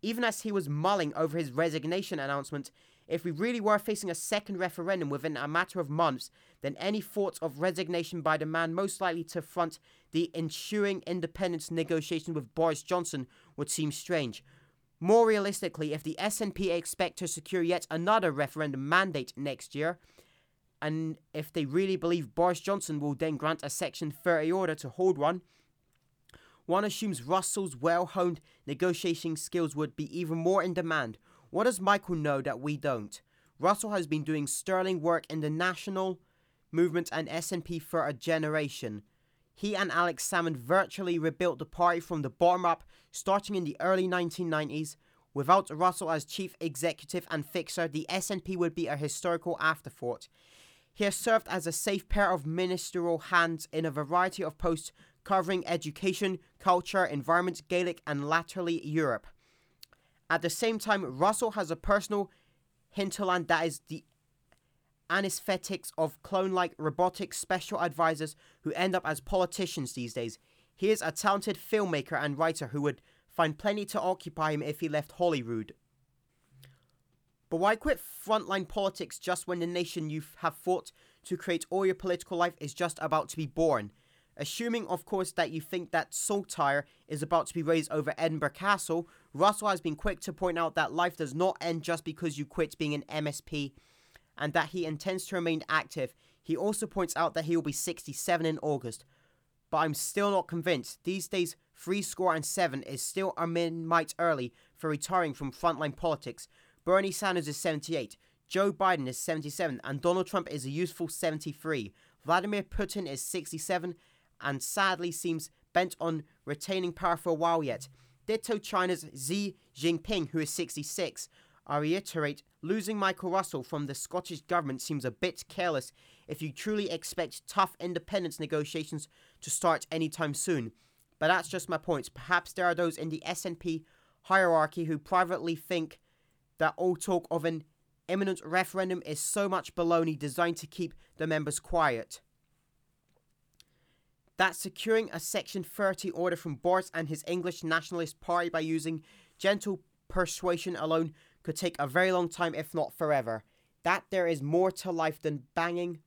Even as he was mulling over his resignation announcement, if we really were facing a second referendum within a matter of months, then any thoughts of resignation by the man most likely to front the ensuing independence negotiations with Boris Johnson would seem strange. More realistically, if the SNP expect to secure yet another referendum mandate next year, and if they really believe Boris Johnson will then grant a Section 30 order to hold one, one assumes Russell's well honed negotiating skills would be even more in demand. What does Michael know that we don't? Russell has been doing sterling work in the national movement and SNP for a generation. He and Alex Salmond virtually rebuilt the party from the bottom up, starting in the early 1990s. Without Russell as chief executive and fixer, the SNP would be a historical afterthought. He has served as a safe pair of ministerial hands in a variety of posts covering education, culture, environment, Gaelic, and latterly Europe. At the same time, Russell has a personal hinterland that is the anesthetics of clone like robotic special advisors who end up as politicians these days. He is a talented filmmaker and writer who would find plenty to occupy him if he left Holyrood. But why quit frontline politics just when the nation you have fought to create all your political life is just about to be born? Assuming, of course, that you think that Saltire is about to be raised over Edinburgh Castle, Russell has been quick to point out that life does not end just because you quit being an MSP and that he intends to remain active. He also points out that he will be 67 in August. but I'm still not convinced. These days, three score and seven is still a mite early for retiring from frontline politics. Bernie Sanders is 78, Joe Biden is 77, and Donald Trump is a youthful 73. Vladimir Putin is 67 and sadly seems bent on retaining power for a while yet. Ditto China's Xi Jinping, who is 66. I reiterate, losing Michael Russell from the Scottish government seems a bit careless if you truly expect tough independence negotiations to start anytime soon. But that's just my point. Perhaps there are those in the SNP hierarchy who privately think that all talk of an imminent referendum is so much baloney designed to keep the members quiet. That securing a Section 30 order from Boris and his English Nationalist Party by using gentle persuasion alone could take a very long time, if not forever. That there is more to life than banging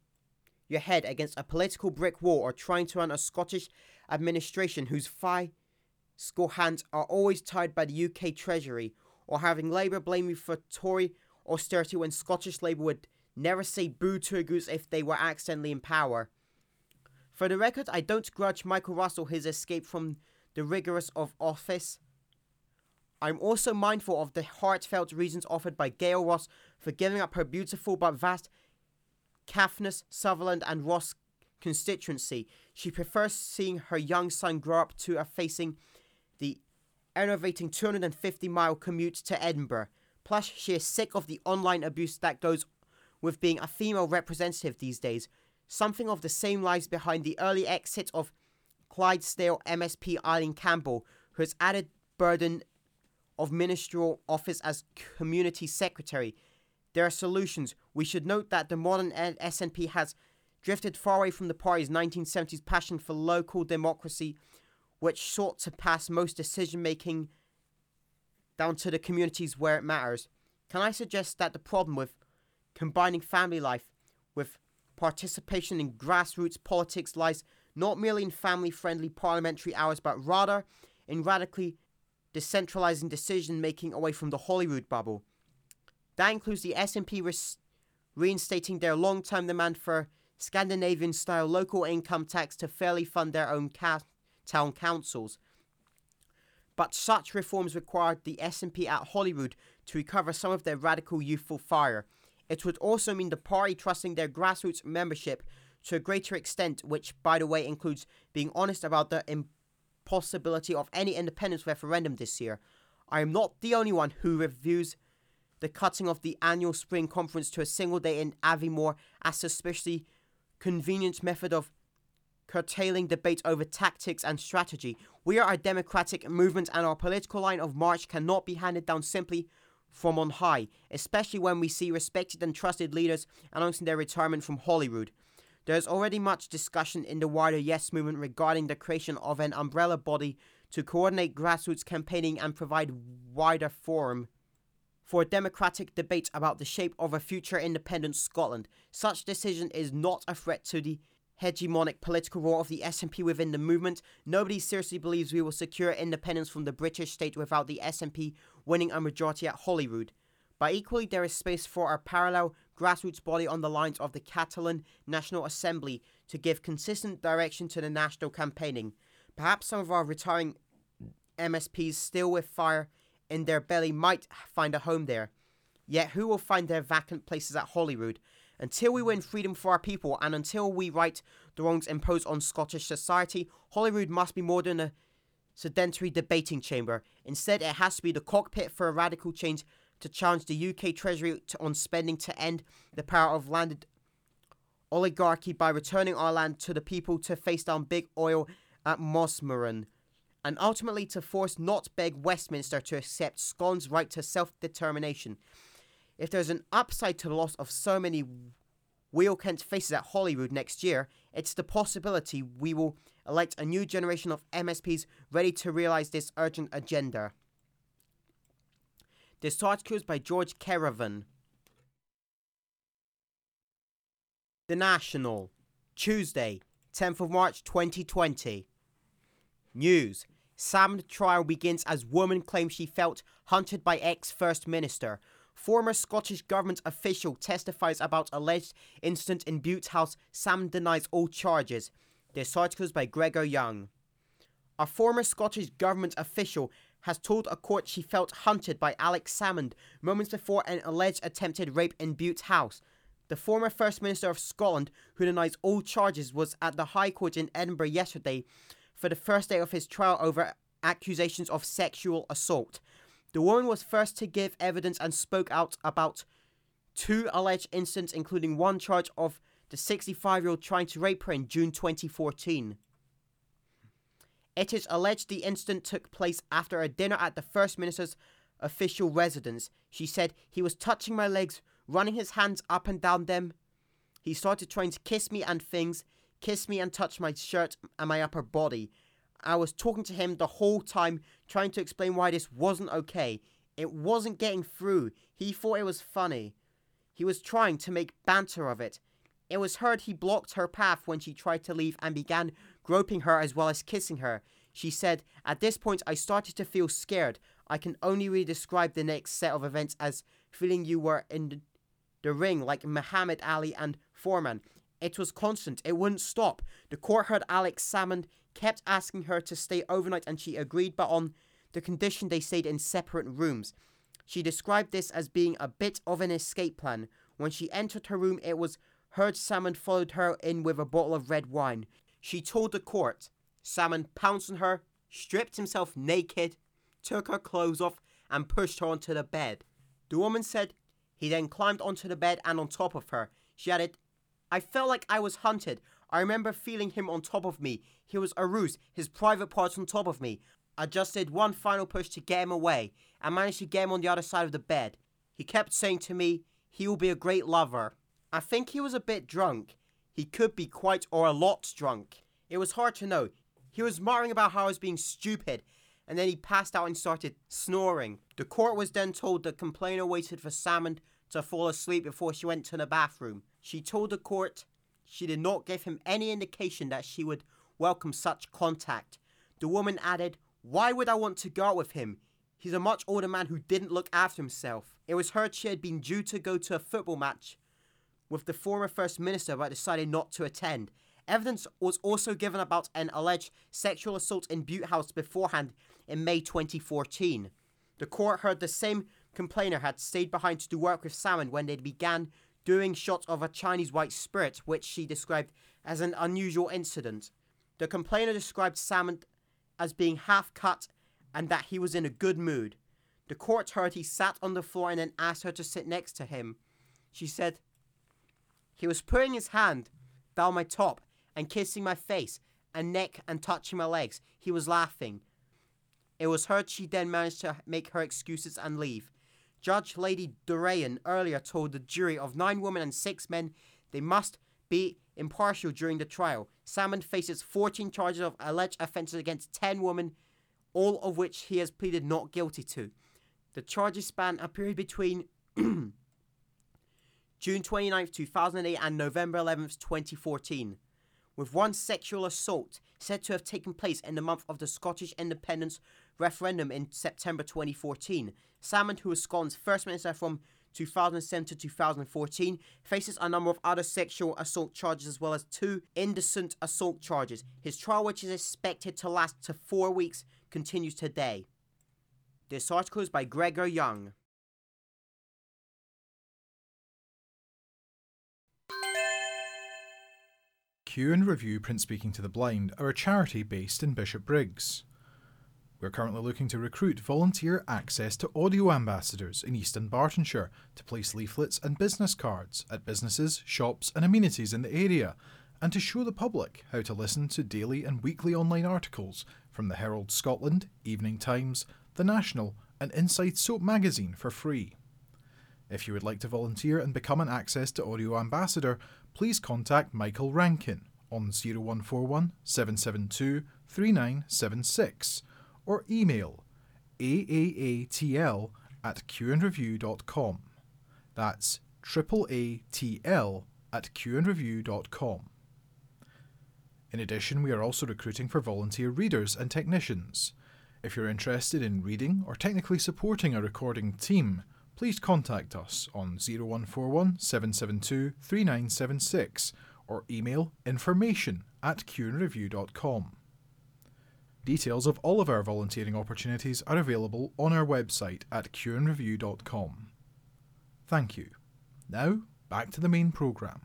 your head against a political brick wall or trying to run a Scottish administration whose fiscal hands are always tied by the UK Treasury, or having Labour blame you for Tory austerity when Scottish Labour would never say boo to a goose if they were accidentally in power. For the record, I don't grudge Michael Russell his escape from the rigorous of office. I'm also mindful of the heartfelt reasons offered by Gail Ross for giving up her beautiful but vast Caithness, Sutherland, and Ross constituency. She prefers seeing her young son grow up to a facing the enervating 250 mile commute to Edinburgh. Plus, she is sick of the online abuse that goes with being a female representative these days. Something of the same lies behind the early exit of Clydesdale MSP Aileen Campbell, who has added burden of ministerial office as community secretary. There are solutions. We should note that the modern SNP has drifted far away from the party's 1970s passion for local democracy, which sought to pass most decision making down to the communities where it matters. Can I suggest that the problem with combining family life with participation in grassroots politics lies not merely in family friendly parliamentary hours, but rather in radically decentralizing decision making away from the Holyrood bubble? That includes the SNP res- reinstating their long time demand for Scandinavian style local income tax to fairly fund their own ca- town councils but such reforms required the SNP at Holyrood to recover some of their radical youthful fire. It would also mean the party trusting their grassroots membership to a greater extent, which, by the way, includes being honest about the impossibility of any independence referendum this year. I am not the only one who reviews the cutting of the annual spring conference to a single day in Aviemore as a suspiciously convenient method of curtailing debate over tactics and strategy. We are a democratic movement, and our political line of march cannot be handed down simply from on high, especially when we see respected and trusted leaders announcing their retirement from Holyrood. There is already much discussion in the wider Yes movement regarding the creation of an umbrella body to coordinate grassroots campaigning and provide wider forum for a democratic debate about the shape of a future independent Scotland. Such decision is not a threat to the hegemonic political role of the SNP within the movement. Nobody seriously believes we will secure independence from the British state without the SNP winning a majority at Holyrood. But equally, there is space for a parallel grassroots body on the lines of the Catalan National Assembly to give consistent direction to the national campaigning. Perhaps some of our retiring MSPs still with fire in their belly might find a home there. Yet who will find their vacant places at Holyrood? Until we win freedom for our people and until we right the wrongs imposed on Scottish society, Holyrood must be more than a sedentary debating chamber. Instead, it has to be the cockpit for a radical change to challenge the UK Treasury to, on spending to end the power of landed oligarchy by returning our land to the people to face down big oil at Mossmorran, and ultimately to force not beg Westminster to accept Scotland's right to self determination if there's an upside to the loss of so many Wheel Kent faces at Holyrood next year, it's the possibility we will elect a new generation of MSPs ready to realise this urgent agenda. This article is by George Kerevan. The National, Tuesday, 10th of March 2020. News. Salmond trial begins as woman claims she felt hunted by ex First Minister Former Scottish Government official testifies about alleged incident in Bute House. Sam denies all charges. This article is by Gregor Young. A former Scottish government official has told a court she felt hunted by Alex Salmond moments before an alleged attempted rape in Bute House. The former First Minister of Scotland, who denies all charges, was at the High Court in Edinburgh yesterday for the first day of his trial over accusations of sexual assault. The woman was first to give evidence and spoke out about two alleged incidents, including one charge of the 65 year old trying to rape her in June 2014. It is alleged the incident took place after a dinner at the First Minister's official residence. She said he was touching my legs, running his hands up and down them. He started trying to kiss me and things, kiss me and touch my shirt and my upper body. I was talking to him the whole time, trying to explain why this wasn't okay. It wasn't getting through. He thought it was funny. He was trying to make banter of it. It was heard he blocked her path when she tried to leave and began groping her as well as kissing her. She said, At this point, I started to feel scared. I can only really describe the next set of events as feeling you were in the ring like Muhammad Ali and Foreman. It was constant, it wouldn't stop. The court heard Alex Salmond kept asking her to stay overnight and she agreed, but on the condition they stayed in separate rooms. She described this as being a bit of an escape plan. When she entered her room, it was heard Salmond followed her in with a bottle of red wine. She told the court. Salmond pounced on her, stripped himself naked, took her clothes off, and pushed her onto the bed. The woman said he then climbed onto the bed and on top of her. She added, I felt like I was hunted. I remember feeling him on top of me. He was a ruse, his private parts on top of me. I just did one final push to get him away and managed to get him on the other side of the bed. He kept saying to me, he will be a great lover. I think he was a bit drunk. He could be quite or a lot drunk. It was hard to know. He was muttering about how I was being stupid, and then he passed out and started snoring. The court was then told the complainer waited for Salmond to fall asleep before she went to the bathroom. She told the court she did not give him any indication that she would welcome such contact. The woman added, Why would I want to go out with him? He's a much older man who didn't look after himself. It was heard she had been due to go to a football match with the former First Minister but decided not to attend. Evidence was also given about an alleged sexual assault in Bute House beforehand in May 2014. The court heard the same complainer had stayed behind to do work with Salmond when they began doing shots of a Chinese white spirit, which she described as an unusual incident. The complainer described Salmond as being half cut and that he was in a good mood. The court heard he sat on the floor and then asked her to sit next to him. She said, He was putting his hand down my top and kissing my face and neck and touching my legs. He was laughing. It was heard she then managed to make her excuses and leave. Judge Lady Dorrian earlier told the jury of nine women and six men they must be impartial during the trial. Salmond faces 14 charges of alleged offences against 10 women, all of which he has pleaded not guilty to. The charges span a period between *clears throat* June 29, 2008 and November 11, 2014 with one sexual assault said to have taken place in the month of the Scottish independence referendum in September 2014. Salmond, who was Scotland's first minister from 2007 to 2014, faces a number of other sexual assault charges as well as two indecent assault charges. His trial, which is expected to last to four weeks, continues today. This article is by Gregor Young. Q and Review Print Speaking to the Blind are a charity based in Bishopbriggs. We're currently looking to recruit volunteer access to audio ambassadors in East Dunbartonshire to place leaflets and business cards at businesses, shops, and amenities in the area, and to show the public how to listen to daily and weekly online articles from the Herald Scotland, Evening Times, The National, and Inside Soap magazine for free. If you would like to volunteer and become an Access to Audio ambassador, please contact Michael Rankin on 0141 772 3976 or email aaatl at qandreview.com. That's triple ATL at qandreview.com. In addition, we are also recruiting for volunteer readers and technicians. If you're interested in reading or technically supporting a recording team, please contact us on 0141 772 3976 or email information at qandreview.com. Details of all of our volunteering opportunities are available on our website at qandreview.com. Thank you. Now, back to the main programme.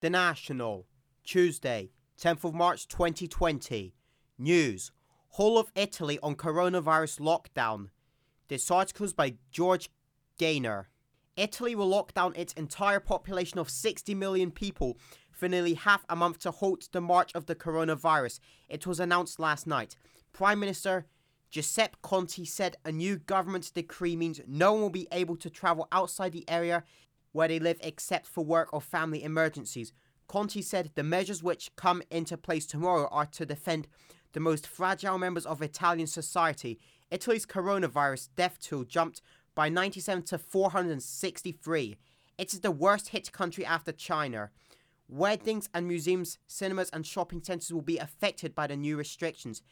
The National, Tuesday, 10th of March 2020. News Whole of Italy on coronavirus lockdown. This article is by George Gaynor. Italy will lock down its entire population of 60 million people for nearly half a month to halt the march of the coronavirus. It was announced last night. Prime Minister Giuseppe Conte said a new government decree means no one will be able to travel outside the area where they live except for work or family emergencies. Conte said the measures which come into place tomorrow are to defend the most fragile members of Italian society. Italy's coronavirus death toll jumped by 97 to 463. It is the worst hit country after China. Weddings and museums, cinemas, and shopping centres will be affected by the new restrictions.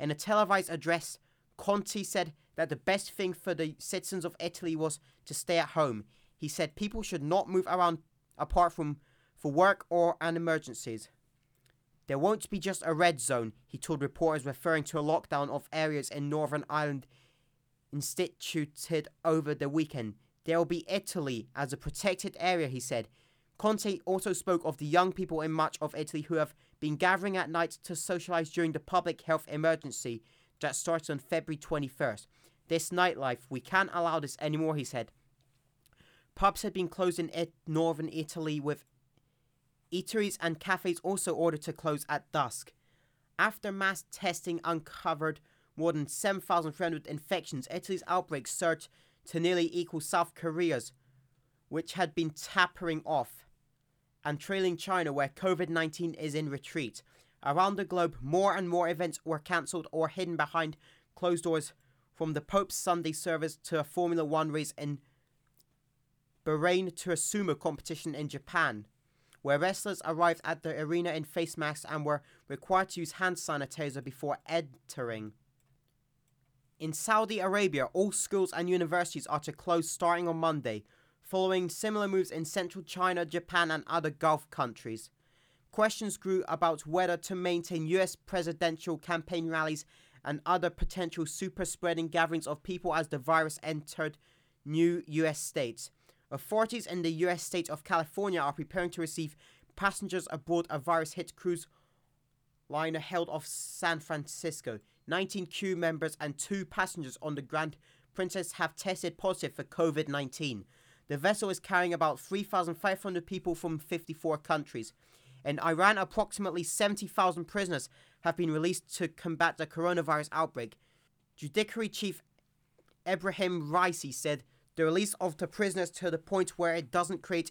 In a televised address, Conte said that the best thing for the citizens of Italy was to stay at home. He said people should not move around apart from for work or and emergencies. There won't be just a red zone, he told reporters, referring to a lockdown of areas in Northern Ireland instituted over the weekend. There will be Italy as a protected area, he said. Conte also spoke of the young people in much of Italy who have been gathering at night to socialise during the public health emergency that started on February 21st. This nightlife, we can't allow this anymore, he said. Pubs had been closed in it- northern Italy, with eateries and cafes also ordered to close at dusk. After mass testing uncovered more than 7,300 infections, Italy's outbreak surged to nearly equal South Korea's, which had been tapering off, and trailing China, where COVID 19 is in retreat. Around the globe, more and more events were cancelled or hidden behind closed doors, from the Pope's Sunday service to a Formula One race in Bahrain to a sumo competition in Japan, where wrestlers arrived at the arena in face masks and were required to use hand sanitizer before entering. In Saudi Arabia, all schools and universities are to close starting on Monday, following similar moves in central China, Japan, and other Gulf countries. Questions grew about whether to maintain US presidential campaign rallies and other potential super spreading gatherings of people as the virus entered new US states. Authorities in the US state of California are preparing to receive passengers aboard a virus hit cruise liner held off San Francisco. 19 crew members and two passengers on the Grand Princess have tested positive for COVID 19. The vessel is carrying about 3,500 people from 54 countries. In Iran, approximately 70,000 prisoners have been released to combat the coronavirus outbreak. Judiciary Chief Ebrahim Raisi said the release of the prisoners to the point where it doesn't create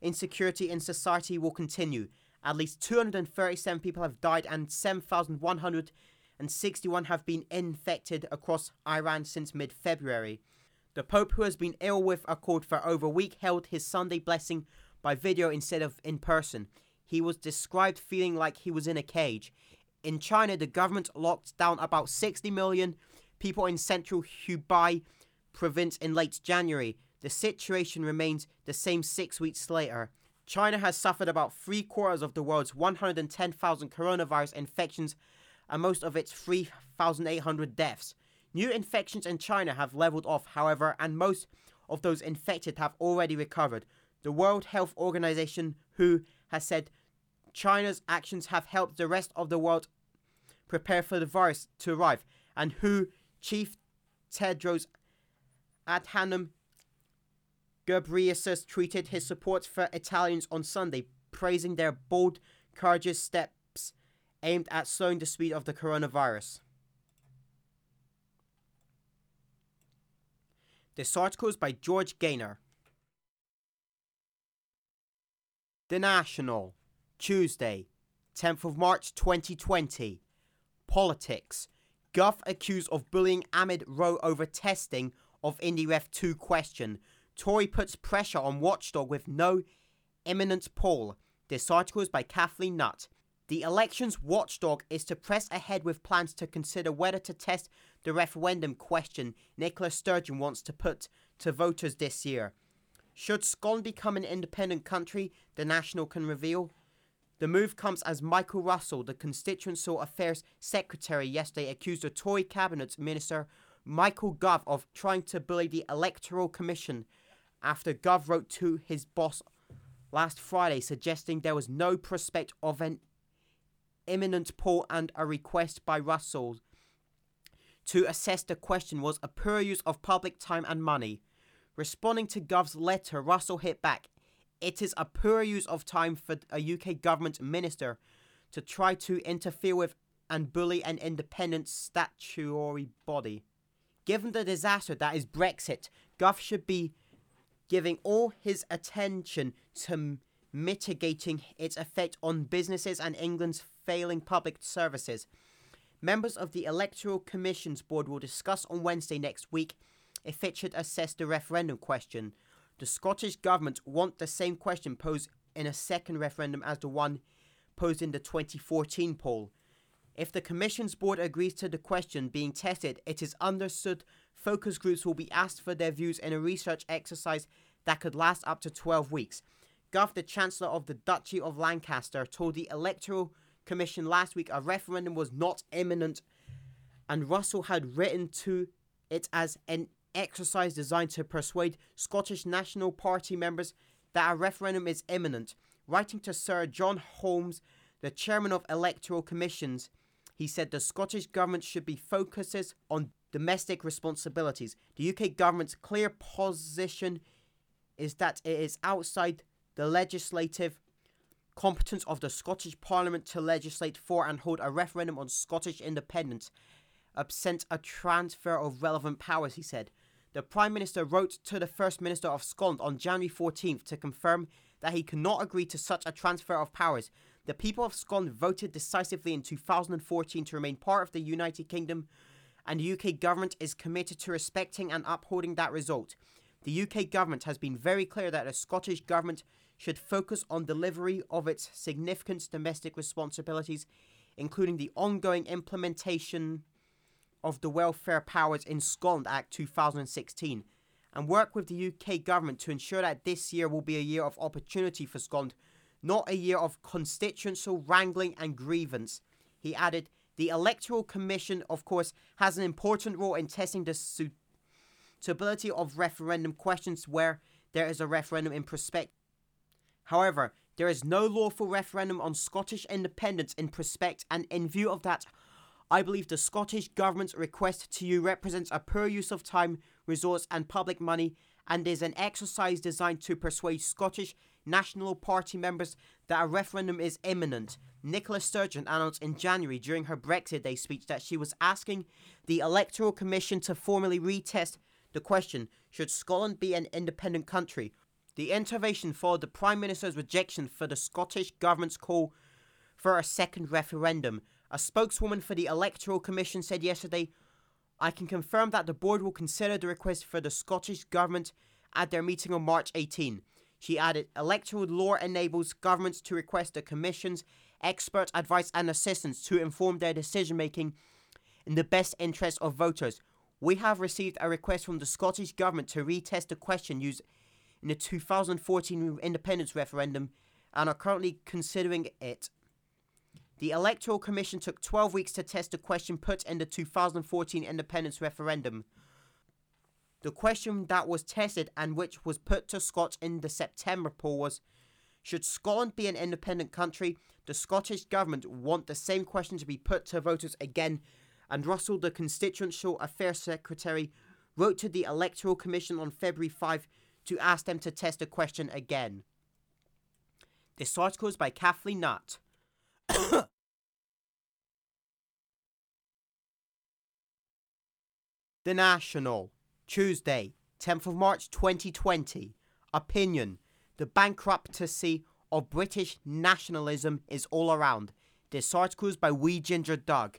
insecurity in society will continue. At least 237 people have died and 7,161 have been infected across Iran since mid February. The Pope, who has been ill with a cold for over a week, held his Sunday blessing by video instead of in person. He was described feeling like he was in a cage. In China, the government locked down about 60 million people in central Hubei province in late January. The situation remains the same six weeks later. China has suffered about three quarters of the world's 110,000 coronavirus infections and most of its 3,800 deaths. New infections in China have leveled off, however, and most of those infected have already recovered. The World Health Organization, WHO, has said China's actions have helped the rest of the world prepare for the virus to arrive, and WHO Chief Tedros Adhanom Ghebreyesus tweeted his support for Italians on Sunday, praising their bold, courageous steps aimed at slowing the speed of the coronavirus. This article is by George Gaynor. The National, Tuesday, 10th of March 2020. Politics. Gove accused of bullying Ahmed Rowe over testing of IndyRef 2 question. Tory puts pressure on Watchdog with no imminent poll. This article is by Kathleen Nutt. The elections watchdog is to press ahead with plans to consider whether to test the referendum question Nicola Sturgeon wants to put to voters this year. Should Scotland become an independent country, the National can reveal. The move comes as Michael Russell, the Constitutional Affairs Secretary, yesterday accused the Tory Cabinet Minister Michael Gove of trying to bully the Electoral Commission after Gove wrote to his boss last Friday suggesting there was no prospect of an imminent poll and a request by Russell to assess the question was a poor use of public time and money. Responding to Gove's letter, Russell hit back. It is a poor use of time for a UK government minister to try to interfere with and bully an independent statutory body. Given the disaster that is Brexit, Gove should be giving all his attention to mitigating its effect on businesses and England's failing public services. Members of the Electoral Commission's board will discuss on Wednesday next week if it should assess the referendum question. The Scottish Government want the same question posed in a second referendum as the one posed in the 2014 poll. If the Commission's board agrees to the question being tested, it is understood focus groups will be asked for their views in a research exercise that could last up to 12 weeks. Gove, the Chancellor of the Duchy of Lancaster, told the Electoral Commission last week a referendum was not imminent, and Russell had written to it as an exercise designed to persuade Scottish National Party members that a referendum is imminent. Writing to Sir John Holmes, the chairman of electoral commissions, he said the Scottish government should be focuses on domestic responsibilities. The UK government's clear position is that it is outside the legislative competence of the Scottish Parliament to legislate for and hold a referendum on Scottish independence, absent a transfer of relevant powers, he said. The Prime Minister wrote to the First Minister of Scotland on January 14th to confirm that he cannot agree to such a transfer of powers. The people of Scotland voted decisively in 2014 to remain part of the United Kingdom, and the UK government is committed to respecting and upholding that result. The UK government has been very clear that the Scottish government should focus on delivery of its significant domestic responsibilities, including the ongoing implementation of the Welfare Powers in Scotland Act 2016, and work with the UK government to ensure that this year will be a year of opportunity for Scotland, not a year of constitutional wrangling and grievance. He added, the Electoral Commission, of course, has an important role in testing the suitability of referendum questions where there is a referendum in prospect. However, there is no lawful referendum on Scottish independence in prospect, and in view of that, I believe the Scottish Government's request to you represents a poor use of time, resource, and public money, and is an exercise designed to persuade Scottish National Party members that a referendum is imminent. Nicola Sturgeon announced in January during her Brexit Day speech that she was asking the Electoral Commission to formally retest the question should Scotland be an independent country? The intervention followed the Prime Minister's rejection for the Scottish Government's call for a second referendum. A spokeswoman for the Electoral Commission said yesterday, I can confirm that the board will consider the request for the Scottish Government at their meeting on March 18. She added, electoral law enables governments to request the Commission's expert advice and assistance to inform their decision making in the best interest of voters. We have received a request from the Scottish Government to retest the question used in the 2014 independence referendum and are currently considering it. The Electoral Commission took 12 weeks to test the question put in the 2014 independence referendum. The question that was tested and which was put to Scots in the September poll was Should Scotland be an independent country? The Scottish Government want the same question to be put to voters again and Russell, the Constitutional Affairs Secretary, wrote to the Electoral Commission on February 5 to ask them to test the question again. This article is by Kathleen Nutt. The National, Tuesday, 10th of March 2020. Opinion The bankruptcy of British nationalism is all around. This article is by Wee Ginger Doug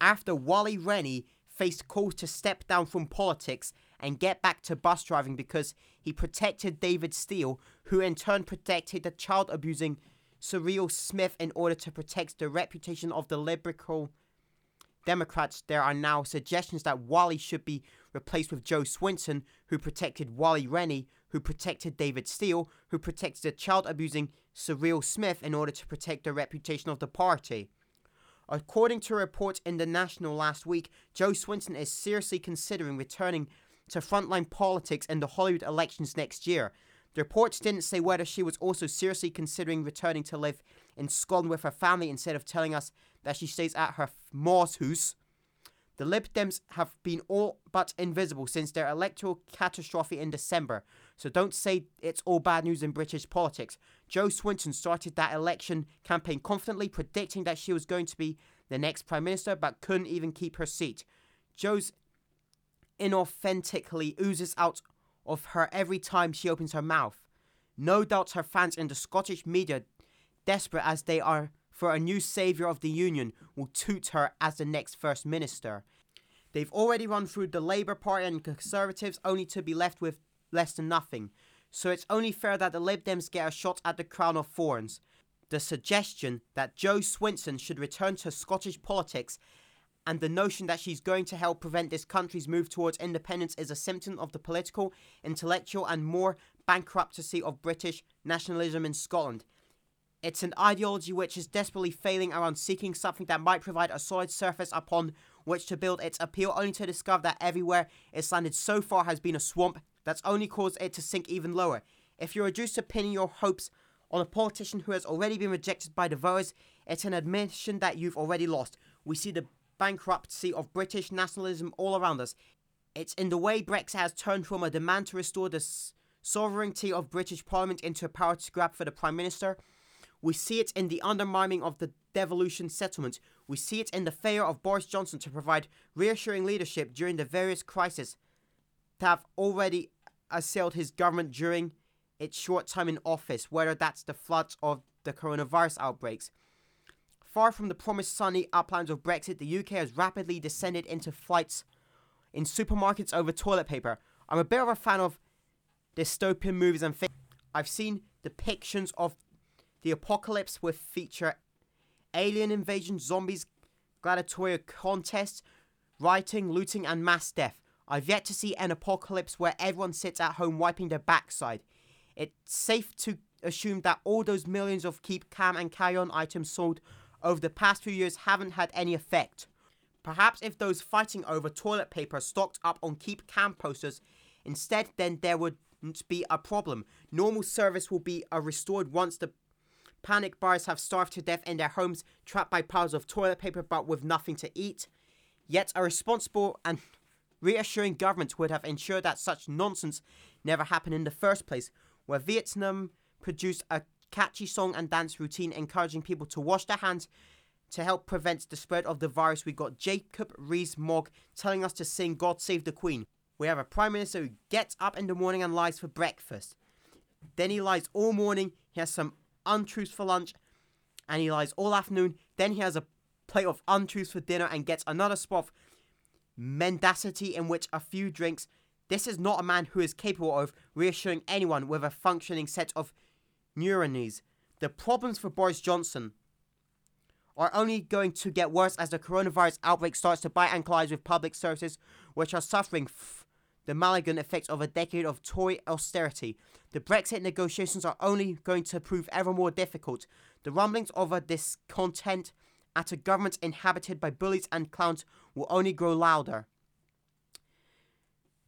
after Willie Rennie faced calls to step down from politics and get back to bus driving because he protected David Steel, who in turn protected the child abusing Cyril Smith in order to protect the reputation of the liberal Democrats. There are now suggestions that Willie should be replaced with Jo Swinson, who protected Willie Rennie, who protected David Steel, who protected the child abusing Cyril Smith in order to protect the reputation of the party. According to reports in the National last week, Jo Swinson is seriously considering returning to frontline politics in the Holyrood elections next year. The reports didn't say whether she was also seriously considering returning to live in Scotland with her family instead of telling us that she stays at her Ma's house. The Lib Dems have been all but invisible since their electoral catastrophe in December, so don't say it's all bad news in British politics. Jo Swinson started that election campaign confidently, predicting that she was going to be the next Prime Minister, but couldn't even keep her seat. Jo's inauthentically oozes out of her every time she opens her mouth. No doubt her fans in the Scottish media, desperate as they are for a new saviour of the Union, will toot her as the next First Minister. They've already run through the Labour Party and Conservatives only to be left with less than nothing, so it's only fair that the Lib Dems get a shot at the crown of thorns. The suggestion that Jo Swinson should return to Scottish politics and the notion that she's going to help prevent this country's move towards independence is a symptom of the political, intellectual, and more bankruptcy of British nationalism in Scotland. It's an ideology which is desperately failing around seeking something that might provide a solid surface upon which to build its appeal, only to discover that everywhere it's landed so far has been a swamp that's only caused it to sink even lower. If you're reduced to pinning your hopes on a politician who has already been rejected by the voters, it's an admission that you've already lost. We see the bankruptcy of British nationalism all around us. It's in the way Brexit has turned from a demand to restore the sovereignty of British Parliament into a power grab for the Prime Minister. We see it in the undermining of the devolution settlement. We see it in the failure of Boris Johnson to provide reassuring leadership during the various crises that have already assailed his government during its short time in office, whether that's the floods or the coronavirus outbreaks. Far from the promised sunny uplands of Brexit, the UK has rapidly descended into fights in supermarkets over toilet paper. I'm a bit of a fan of dystopian movies and things. I've seen depictions of the apocalypse with feature alien invasion, zombies, gladiatorial contests, rioting, looting, and mass death. I've yet to see an apocalypse where everyone sits at home wiping their backside. It's safe to assume that all those millions of keep calm and carry on items sold over the past few years haven't had any effect. Perhaps if those fighting over toilet paper stocked up on keep calm posters instead, then there wouldn't be a problem. Normal service will be uh, restored once the panic buyers have starved to death in their homes, trapped by piles of toilet paper but with nothing to eat. Yet a responsible and reassuring government would have ensured that such nonsense never happened in the first place. Where Vietnam produced a catchy song and dance routine encouraging people to wash their hands to help prevent the spread of the virus, we got Jacob Rees-Mogg telling us to sing God Save the Queen. We have a Prime Minister who gets up in the morning and lies for breakfast. Then he lies all morning, he has some untruths for lunch, and he lies all afternoon. Then he has a plate of untruths for dinner and gets another spot of mendacity in which a few drinks. This is not a man who is capable of reassuring anyone with a functioning set of neurons. The problems for Boris Johnson are only going to get worse as the coronavirus outbreak starts to bite and collide with public services, which are suffering f- the malignant effects of a decade of Tory austerity. The Brexit negotiations are only going to prove ever more difficult. The rumblings of a discontent at a government inhabited by bullies and clowns will only grow louder.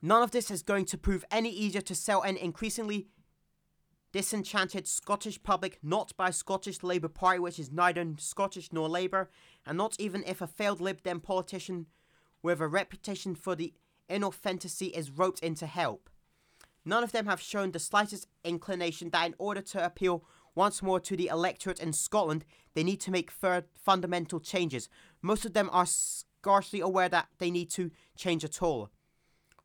None of this is going to prove any easier to sell an increasingly disenchanted Scottish public, not by Scottish Labour Party, which is neither Scottish nor Labour, and not even if a failed Lib Dem politician with a reputation for the inauthenticity is roped in to help. None of them have shown the slightest inclination that in order to appeal once more to the electorate in Scotland, they need to make fur- fundamental changes. Most of them are scarcely aware that they need to change at all.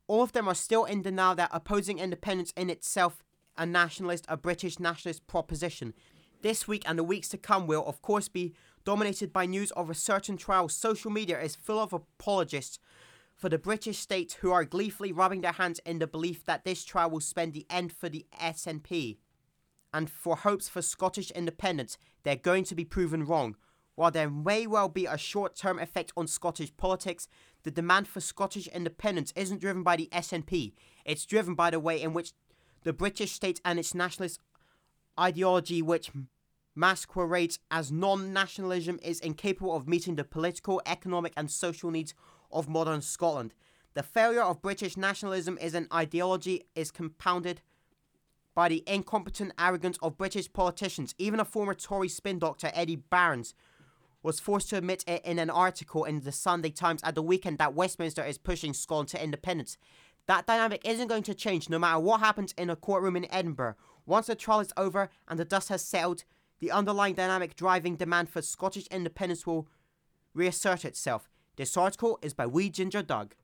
All of them are still in denial that opposing independence in itself a nationalist, a British nationalist proposition. This week and the weeks to come will, of course, be dominated by news of a certain trial. Social media is full of apologists for the British state who are gleefully rubbing their hands in the belief that this trial will spend the end for the SNP. And for hopes for Scottish independence, they're going to be proven wrong. While there may well be a short term effect on Scottish politics, the demand for Scottish independence isn't driven by the SNP. It's driven by the way in which the British state and its nationalist ideology, which masquerades as non nationalism, is incapable of meeting the political, economic, and social needs of modern Scotland. The failure of British nationalism is an ideology is compounded by the incompetent arrogance of British politicians. Even a former Tory spin doctor, Eddie Barnes, was forced to admit it in an article in the Sunday Times at the weekend that Westminster is pushing Scotland to independence. That dynamic isn't going to change no matter what happens in a courtroom in Edinburgh. Once the trial is over and the dust has settled, the underlying dynamic driving demand for Scottish independence will reassert itself. This article is by Wee Ginger Doug.